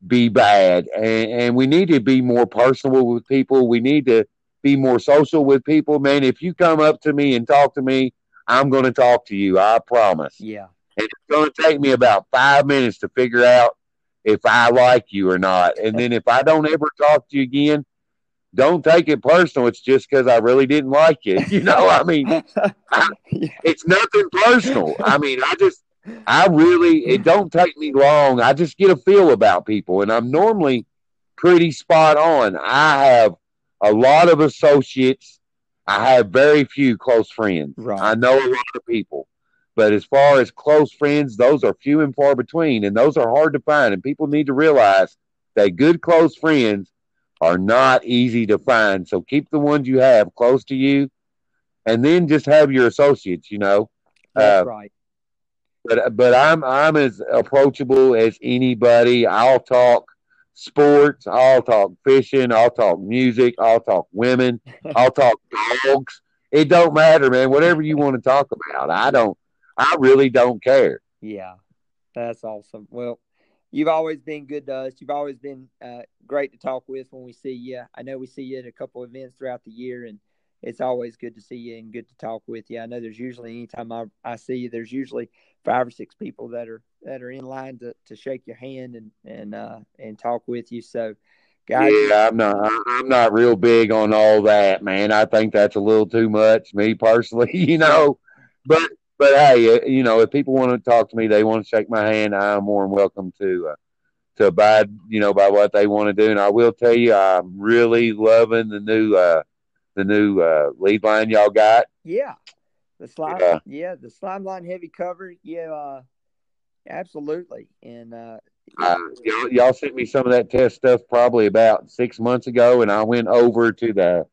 B: be bad. And, and we need to be more personal with people. We need to be more social with people. Man, if you come up to me and talk to me I'm going to talk to you. I promise.
A: Yeah.
B: And it's going to take me about five minutes to figure out if I like you or not. And then if I don't ever talk to you again, don't take it personal. It's just because I really didn't like it. You know, I mean, I, it's nothing personal. I mean, I just, I really, it don't take me long. I just get a feel about people, and I'm normally pretty spot on. I have a lot of associates. I have very few close friends.
A: Right.
B: I know a lot of people. But as far as close friends, those are few and far between, and those are hard to find. And people need to realize that good close friends are not easy to find. So keep the ones you have close to you, and then just have your associates. You know,
A: that's uh, right.
B: But but I'm I'm as approachable as anybody. I'll talk sports. I'll talk fishing. I'll talk music. I'll talk women. I'll talk dogs. It don't matter, man. Whatever you want to talk about, I don't. I really don't care.
A: Yeah, that's awesome. Well, you've always been good to us. You've always been uh, great to talk with when we see you. I know we see you at a couple events throughout the year, and it's always good to see you and good to talk with you. I know there's usually anytime I, I see you, there's usually five or six people that are that are in line to, to shake your hand and and uh, and talk with you. So,
B: guys, yeah, I'm not I'm not real big on all that, man. I think that's a little too much, me personally. You know, but but hey, uh, you know, if people want to talk to me, they want to shake my hand, I'm more than welcome to uh, to abide, you know, by what they want to do. And I will tell you, I'm really loving the new uh, the new uh, lead line y'all got.
A: Yeah, the slime, yeah, yeah the slime line heavy cover, yeah, uh, absolutely. And uh,
B: uh, y'all, y'all sent me some of that test stuff probably about six months ago, and I went over to the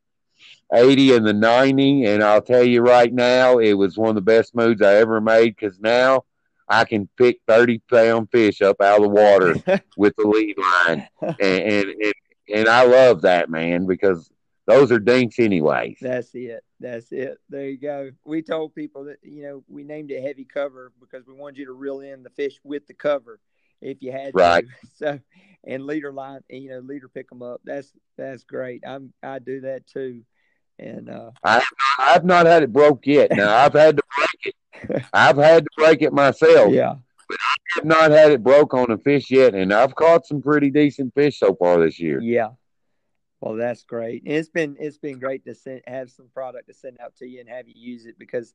B: 80 and the 90. And I'll tell you right now, it was one of the best moves I ever made because now I can pick 30 pound fish up out of the water with the lead line. And, and, and, and I love that, man, because those are dinks anyways.
A: That's it. That's it. There you go. We told people that, you know, we named it heavy cover because we wanted you to reel in the fish with the cover if you had
B: right.
A: to. So, and leader line, you know, leader pick them up. That's, that's great. I'm, I do that too. And uh,
B: I, I've not had it broke yet. Now I've had to break it. I've had to break it myself.
A: Yeah.
B: But I have not had it broke on a fish yet, and I've caught some pretty decent fish so far this year.
A: Yeah. Well, that's great. It's been it's been great to send, have some product to send out to you and have you use it because,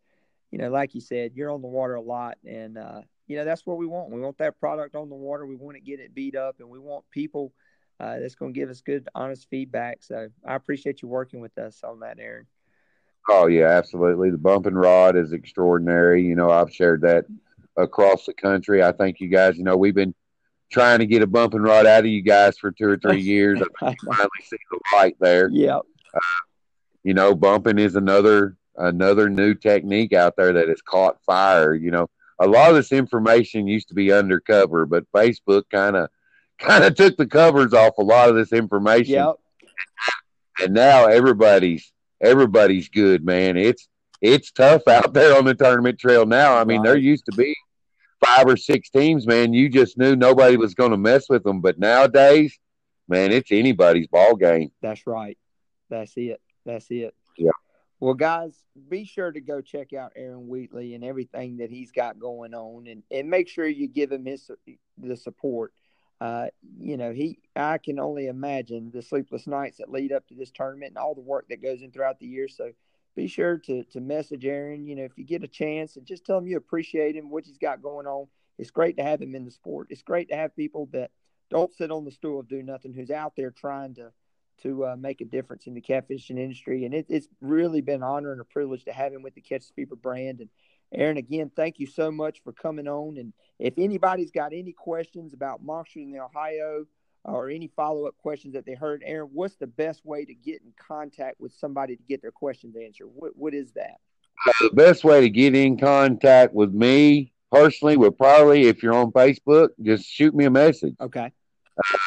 A: you know, like you said, you're on the water a lot, and uh, you know that's what we want. We want that product on the water. We want to get it beat up, and we want people uh, that's going to give us good, honest feedback. So I appreciate you working with us on that, Aaron.
B: Oh yeah, absolutely. The bumping rod is extraordinary. You know, I've shared that across the country. I think you guys, you know, we've been trying to get a bumping rod out of you guys for two or three years. I finally see the light there.
A: Yeah. Uh,
B: you know, bumping is another another new technique out there that has caught fire. You know, a lot of this information used to be undercover, but Facebook kind of kind of took the covers off a lot of this information.
A: Yep.
B: And now everybody's everybody's good, man. It's it's tough out there on the tournament trail now. I mean, right. there used to be five or six teams, man. You just knew nobody was going to mess with them. But nowadays, man, it's anybody's ball game.
A: That's right. That's it. That's it.
B: Yeah.
A: Well, guys, be sure to go check out Aaron Wheatley and everything that he's got going on, and, and make sure you give him his the support uh, you know, he I can only imagine the sleepless nights that lead up to this tournament and all the work that goes in throughout the year. So be sure to to message Aaron. You know, if you get a chance, and just tell him you appreciate him, what he's got going on. It's great to have him in the sport. It's great to have people that don't sit on the stool and do nothing, who's out there trying to to uh, make a difference in the catfishing industry. And it, it's really been an honor and a privilege to have him with the Catch Fever brand. And Aaron, again, thank you so much for coming on. And if anybody's got any questions about monsters in the Ohio or any follow up questions that they heard, Aaron, what's the best way to get in contact with somebody to get their questions answered? What, what is that?
B: The best way to get in contact with me personally would probably, if you're on Facebook, just shoot me a message.
A: Okay.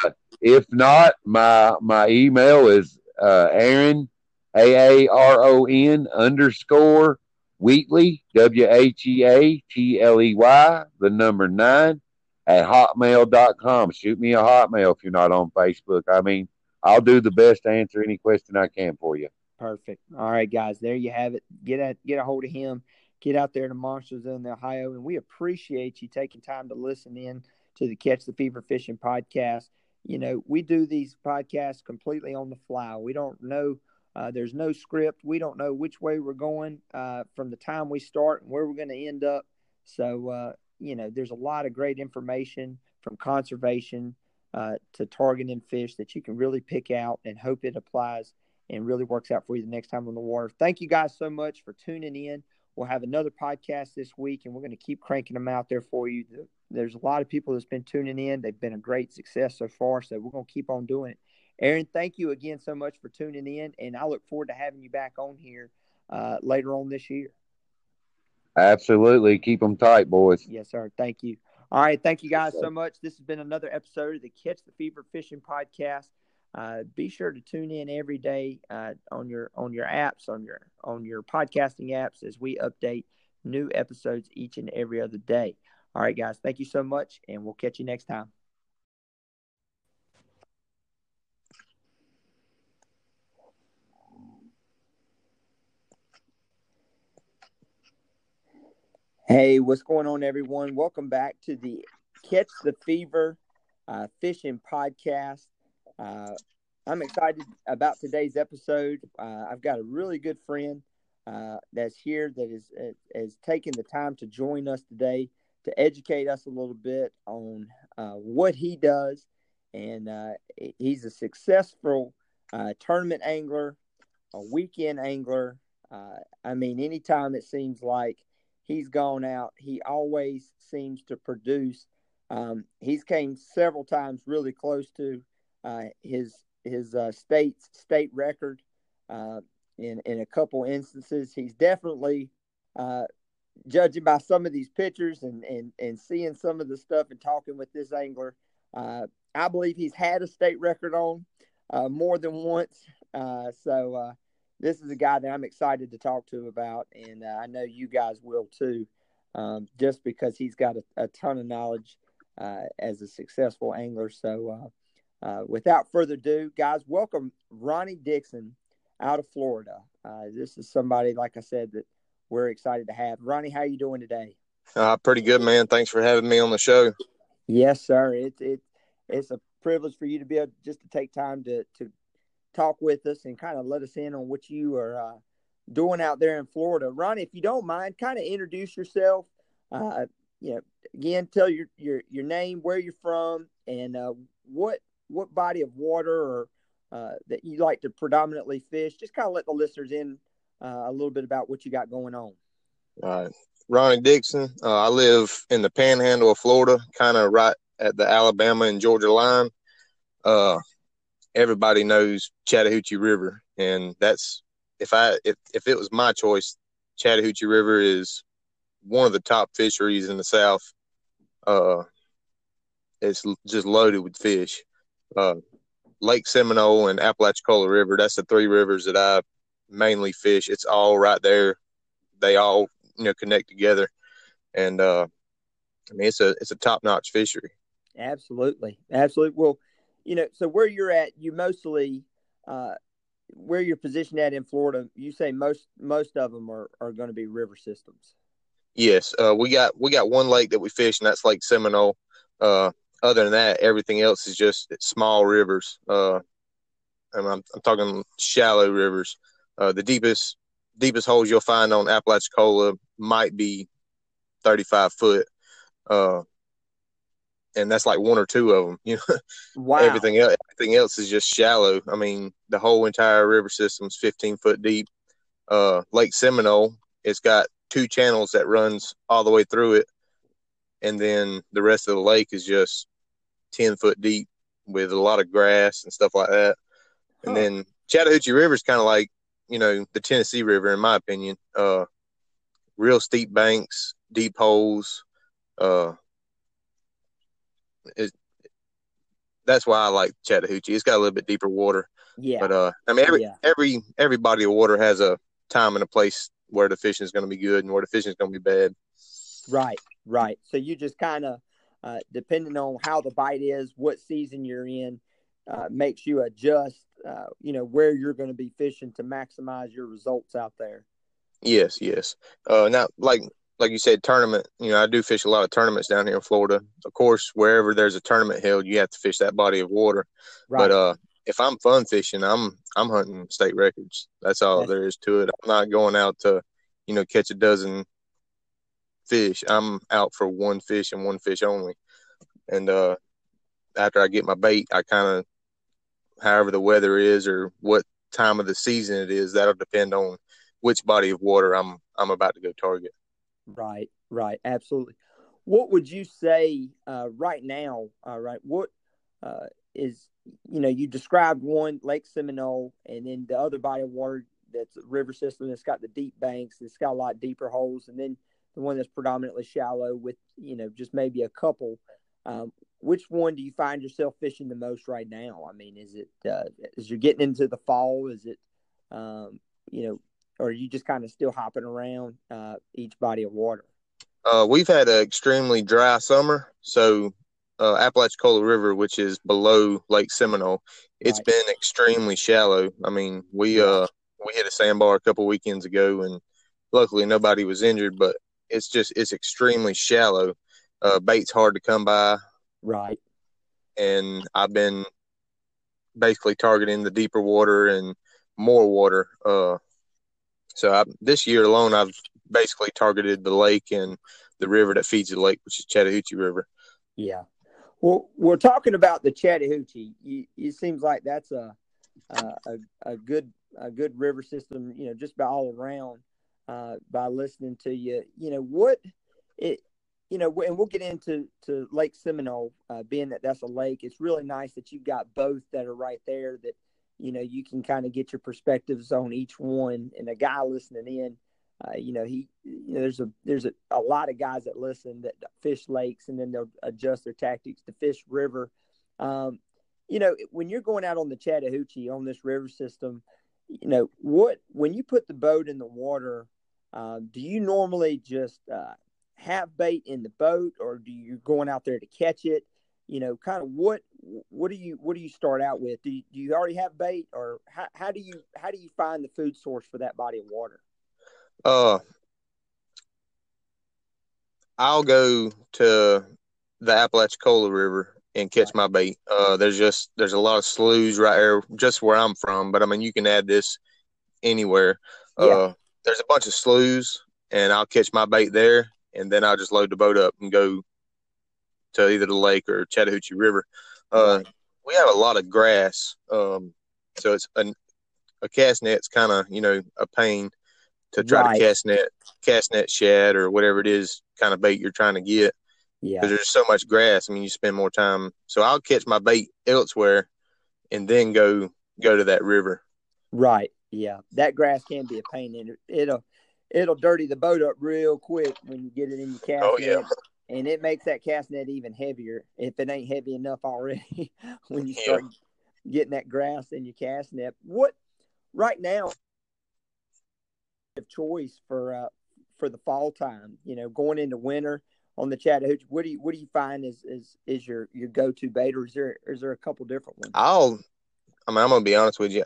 B: Uh, if not, my my email is uh, Aaron A A R O N underscore Wheatley, W H E A T L E Y, the number nine, at hotmail.com. Shoot me a hotmail if you're not on Facebook. I mean, I'll do the best to answer any question I can for you.
A: Perfect. All right, guys, there you have it. Get at get a hold of him. Get out there to Monsters in the Ohio, and we appreciate you taking time to listen in to the Catch the Fever Fishing podcast. you know, we do these podcasts completely on the fly. We don't know. Uh, there's no script. We don't know which way we're going uh, from the time we start and where we're going to end up. So, uh, you know, there's a lot of great information from conservation uh, to targeting fish that you can really pick out and hope it applies and really works out for you the next time on the water. Thank you guys so much for tuning in. We'll have another podcast this week, and we're going to keep cranking them out there for you. There's a lot of people that's been tuning in. They've been a great success so far, so we're going to keep on doing it. Aaron, thank you again so much for tuning in, and I look forward to having you back on here uh, later on this year.
B: Absolutely. Keep them tight, boys.
A: Yes, sir. Thank you. All right. Thank you guys so much. This has been another episode of the Catch the Fever Fishing Podcast. Uh, be sure to tune in every day uh, on your on your apps on your on your podcasting apps as we update new episodes each and every other day. All right, guys. Thank you so much, and we'll catch you next time. Hey, what's going on, everyone? Welcome back to the Catch the Fever uh, Fishing Podcast. Uh, I'm excited about today's episode. Uh, I've got a really good friend uh, that's here that is is taking the time to join us today to educate us a little bit on uh, what he does, and uh, he's a successful tournament angler, a weekend angler. I mean, anytime it seems like he's gone out, he always seems to produce. Um, he's came several times really close to uh, his his uh, state state record uh, in in a couple instances. He's definitely uh, judging by some of these pictures and and and seeing some of the stuff and talking with this angler. Uh, I believe he's had a state record on uh, more than once. so this is a guy that I'm excited to talk to about, and uh, I know you guys will too, um, just because he's got a, a ton of knowledge uh, as a successful angler. So, uh, uh without further ado, guys, welcome Ronnie Dixon out of Florida. Uh, this is somebody, like I said, that we're excited to have. Ronnie, how you doing today?
C: Uh, pretty good, man. Thanks for having me on the show.
A: Yes, sir. It's it, it's a privilege for you to be able just to take time to to talk with us and kind of let us in on what you are uh, doing out there in Florida. Ronnie, if you don't mind, kind of introduce yourself. Uh, you know, again, tell your your your name, where you're from, and uh, what what body of water or uh, that you like to predominantly fish. Just kind of let the listeners in uh, a little bit about what you got going on.
C: All right, Ronnie Dixon. Uh, I live in the Panhandle of Florida, kind of right at the Alabama and Georgia line. Uh, everybody knows Chattahoochee River, and that's if I if, if it was my choice, Chattahoochee River is one of the top fisheries in the South. Uh, it's just loaded with fish. Uh, Lake Seminole and Apalachicola River, that's the three rivers that I mainly fish. It's all right there. They all you know connect together, and uh, I mean it's a it's a top notch fishery.
A: Absolutely, absolutely. Well, you know, so where you're at, you mostly uh, where you're positioned at in Florida. You say most most of them are, are going to be river systems.
C: Yes, uh, we got we got one lake that we fish, and that's Lake Seminole. Uh, other than that, everything else is just small rivers. Uh, I'm, I'm talking shallow rivers. Uh, the deepest deepest holes you'll find on Apalachicola might be 35 foot. Uh, and that's like one or two of them. You know, wow. everything else, everything else is just shallow. I mean, the whole entire river system is 15 foot deep. Uh, Lake Seminole, it's got two channels that runs all the way through it, and then the rest of the lake is just 10 foot deep with a lot of grass and stuff like that. Huh. And then Chattahoochee River is kind of like you know the Tennessee River, in my opinion. Uh, real steep banks, deep holes. Uh, it, that's why I like Chattahoochee. It's got a little bit deeper water.
A: Yeah.
C: But uh, I mean, every yeah. every every body of water has a time and a place where the fishing is going to be good and where the fishing is going to be bad.
A: Right, right. So you just kind of, uh, depending on how the bite is, what season you're in, uh, makes you adjust. Uh, you know where you're going to be fishing to maximize your results out there.
C: Yes, yes. Uh, now, like like you said, tournament. You know, I do fish a lot of tournaments down here in Florida. Of course, wherever there's a tournament held, you have to fish that body of water. Right. But uh, if I'm fun fishing, I'm I'm hunting state records. That's all there is to it. I'm not going out to, you know, catch a dozen fish. I'm out for one fish and one fish only. And uh, after I get my bait, I kind of, however the weather is or what time of the season it is, that'll depend on which body of water I'm I'm about to go target.
A: Right, right, absolutely. What would you say uh, right now? Uh, right, what uh, is you know you described one Lake Seminole, and then the other body of water that's a river system that's got the deep banks, it's got a lot deeper holes, and then the one that's predominantly shallow with you know just maybe a couple. Um, which one do you find yourself fishing the most right now? I mean, is it uh, as you're getting into the fall? Is it um, you know or are you just kind of still hopping around uh, each body of water?
C: Uh, we've had an extremely dry summer, so uh, Apalachicola River, which is below Lake Seminole, it's right. been extremely shallow. I mean, we uh we hit a sandbar a couple weekends ago, and luckily nobody was injured. But it's just it's extremely shallow. Uh, bait's hard to come by.
A: Right.
C: And I've been basically targeting the deeper water and more water. Uh, so I, this year alone, I've basically targeted the lake and the river that feeds the lake, which is Chattahoochee River.
A: Yeah. Well, we're talking about the Chattahoochee. it seems like that's a, a a good a good river system. You know, just by all around. Uh, by listening to you, you know what it, you know, and we'll get into to Lake Seminole, uh, being that that's a lake. It's really nice that you've got both that are right there. That you know you can kind of get your perspectives on each one and a guy listening in uh, you know he you know there's a there's a, a lot of guys that listen that fish lakes and then they'll adjust their tactics to fish river. Um, you know when you're going out on the chattahoochee on this river system you know what when you put the boat in the water um, do you normally just uh, have bait in the boat or do you going out there to catch it you know, kind of what what do you what do you start out with? Do you, do you already have bait, or how, how do you how do you find the food source for that body of water?
C: Uh, I'll go to the Apalachicola River and catch my bait. Uh, there's just there's a lot of sloughs right there, just where I'm from. But I mean, you can add this anywhere. Yeah. Uh, there's a bunch of sloughs, and I'll catch my bait there, and then I'll just load the boat up and go to either the lake or Chattahoochee River. Uh, we have a lot of grass, um, so it's a, a cast net's kind of you know a pain to try right. to cast net cast net shad or whatever it is kind of bait you're trying to get. Yeah, because there's so much grass. I mean, you spend more time. So I'll catch my bait elsewhere, and then go go to that river.
A: Right. Yeah, that grass can be a pain, and it'll it'll dirty the boat up real quick when you get it in your cast. Oh yeah and it makes that cast net even heavier if it ain't heavy enough already when you start yeah. getting that grass in your cast net. What right now of choice for uh, for the fall time, you know, going into winter on the Chattahoochee, what do you what do you find is is is your your go to bait, or is there is there a couple different ones?
C: I'll, I mean, I'm gonna be honest with you.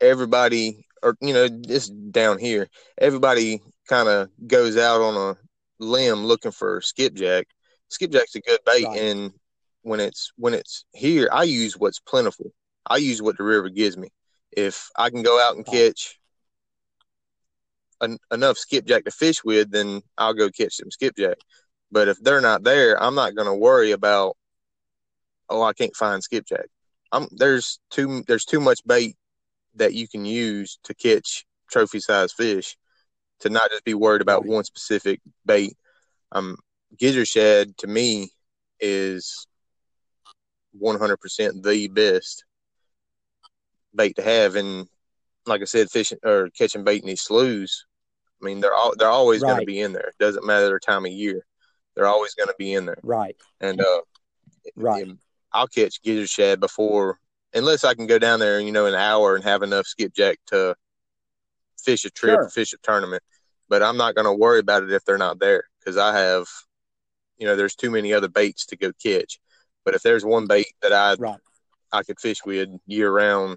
C: Everybody, or you know, just down here, everybody kind of goes out on a limb looking for skipjack. Skipjack's a good bait, right. and when it's when it's here, I use what's plentiful. I use what the river gives me. If I can go out and catch enough skipjack to fish with, then I'll go catch some skipjack. But if they're not there, I'm not going to worry about. Oh, I can't find skipjack. I'm there's too there's too much bait that you can use to catch trophy size fish to not just be worried about one specific bait. Um, gizzard shad to me is 100% the best bait to have. And like I said, fishing or catching bait in these sloughs, I mean, they're all, they're always right. going to be in there. It doesn't matter their time of year. They're always going to be in there.
A: Right.
C: And, uh, right. I'll catch gizzard shad before, unless I can go down there, you know, an hour and have enough skipjack to fish a trip, sure. fish a tournament. But I'm not going to worry about it if they're not there because I have, you know, there's too many other baits to go catch. But if there's one bait that I right. I could fish with year round,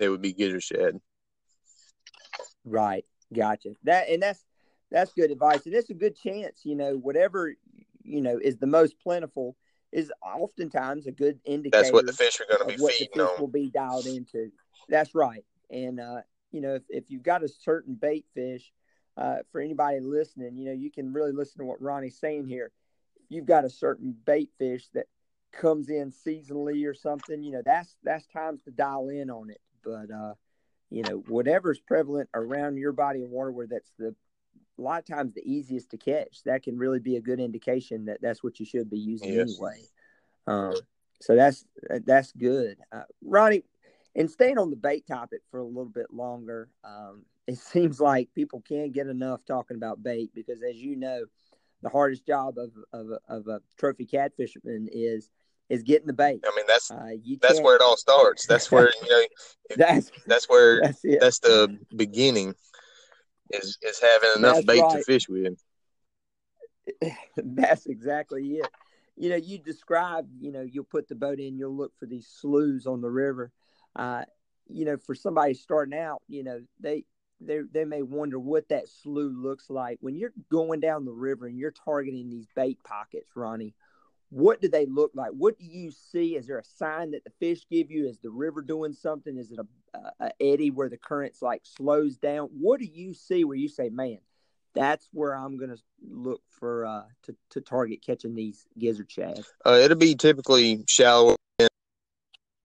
C: it would be gizzard shad.
A: Right, gotcha. That and that's that's good advice, and it's a good chance. You know, whatever you know is the most plentiful is oftentimes a good indicator.
C: That's what the fish are going to be
A: what
C: feeding
A: the fish
C: on.
A: will be dialed into. That's right, and uh, you know if, if you've got a certain bait fish, uh, for anybody listening, you know you can really listen to what Ronnie's saying here. If you've got a certain bait fish that comes in seasonally or something, you know that's that's times to dial in on it. But uh, you know whatever's prevalent around your body of water where that's the a lot of times the easiest to catch. That can really be a good indication that that's what you should be using
C: Yes.
A: anyway. Um, so that's that's good, uh, Ronnie. And staying on the bait topic for a little bit longer, um, it seems like people can't get enough talking about bait because, as you know, the hardest job of of, a- of a trophy catfisherman is is getting the bait.
C: I mean, that's
A: Uh,
C: that's where it all starts. That's where you know
A: that's
C: that's where
A: that's
C: that's the beginning. Is is having enough
A: That's
C: bait to fish with.
A: That's exactly it. You know, you described, you know, you'll put the boat in, you'll look for these sloughs on the river. Uh, you know, for somebody starting out, you know, they they they may wonder what that slough looks like. When you're going down the river and you're targeting these bait pockets, Ronnie, what do they look like? What do you see? Is there a sign that the fish give you? Is the river doing something? Is it a, a, a eddy where the current's like slows down? What do you see where you say, man, that's where I'm to look for uh, to to target catching these gizzard shad.
C: Uh, it'll be typically shallow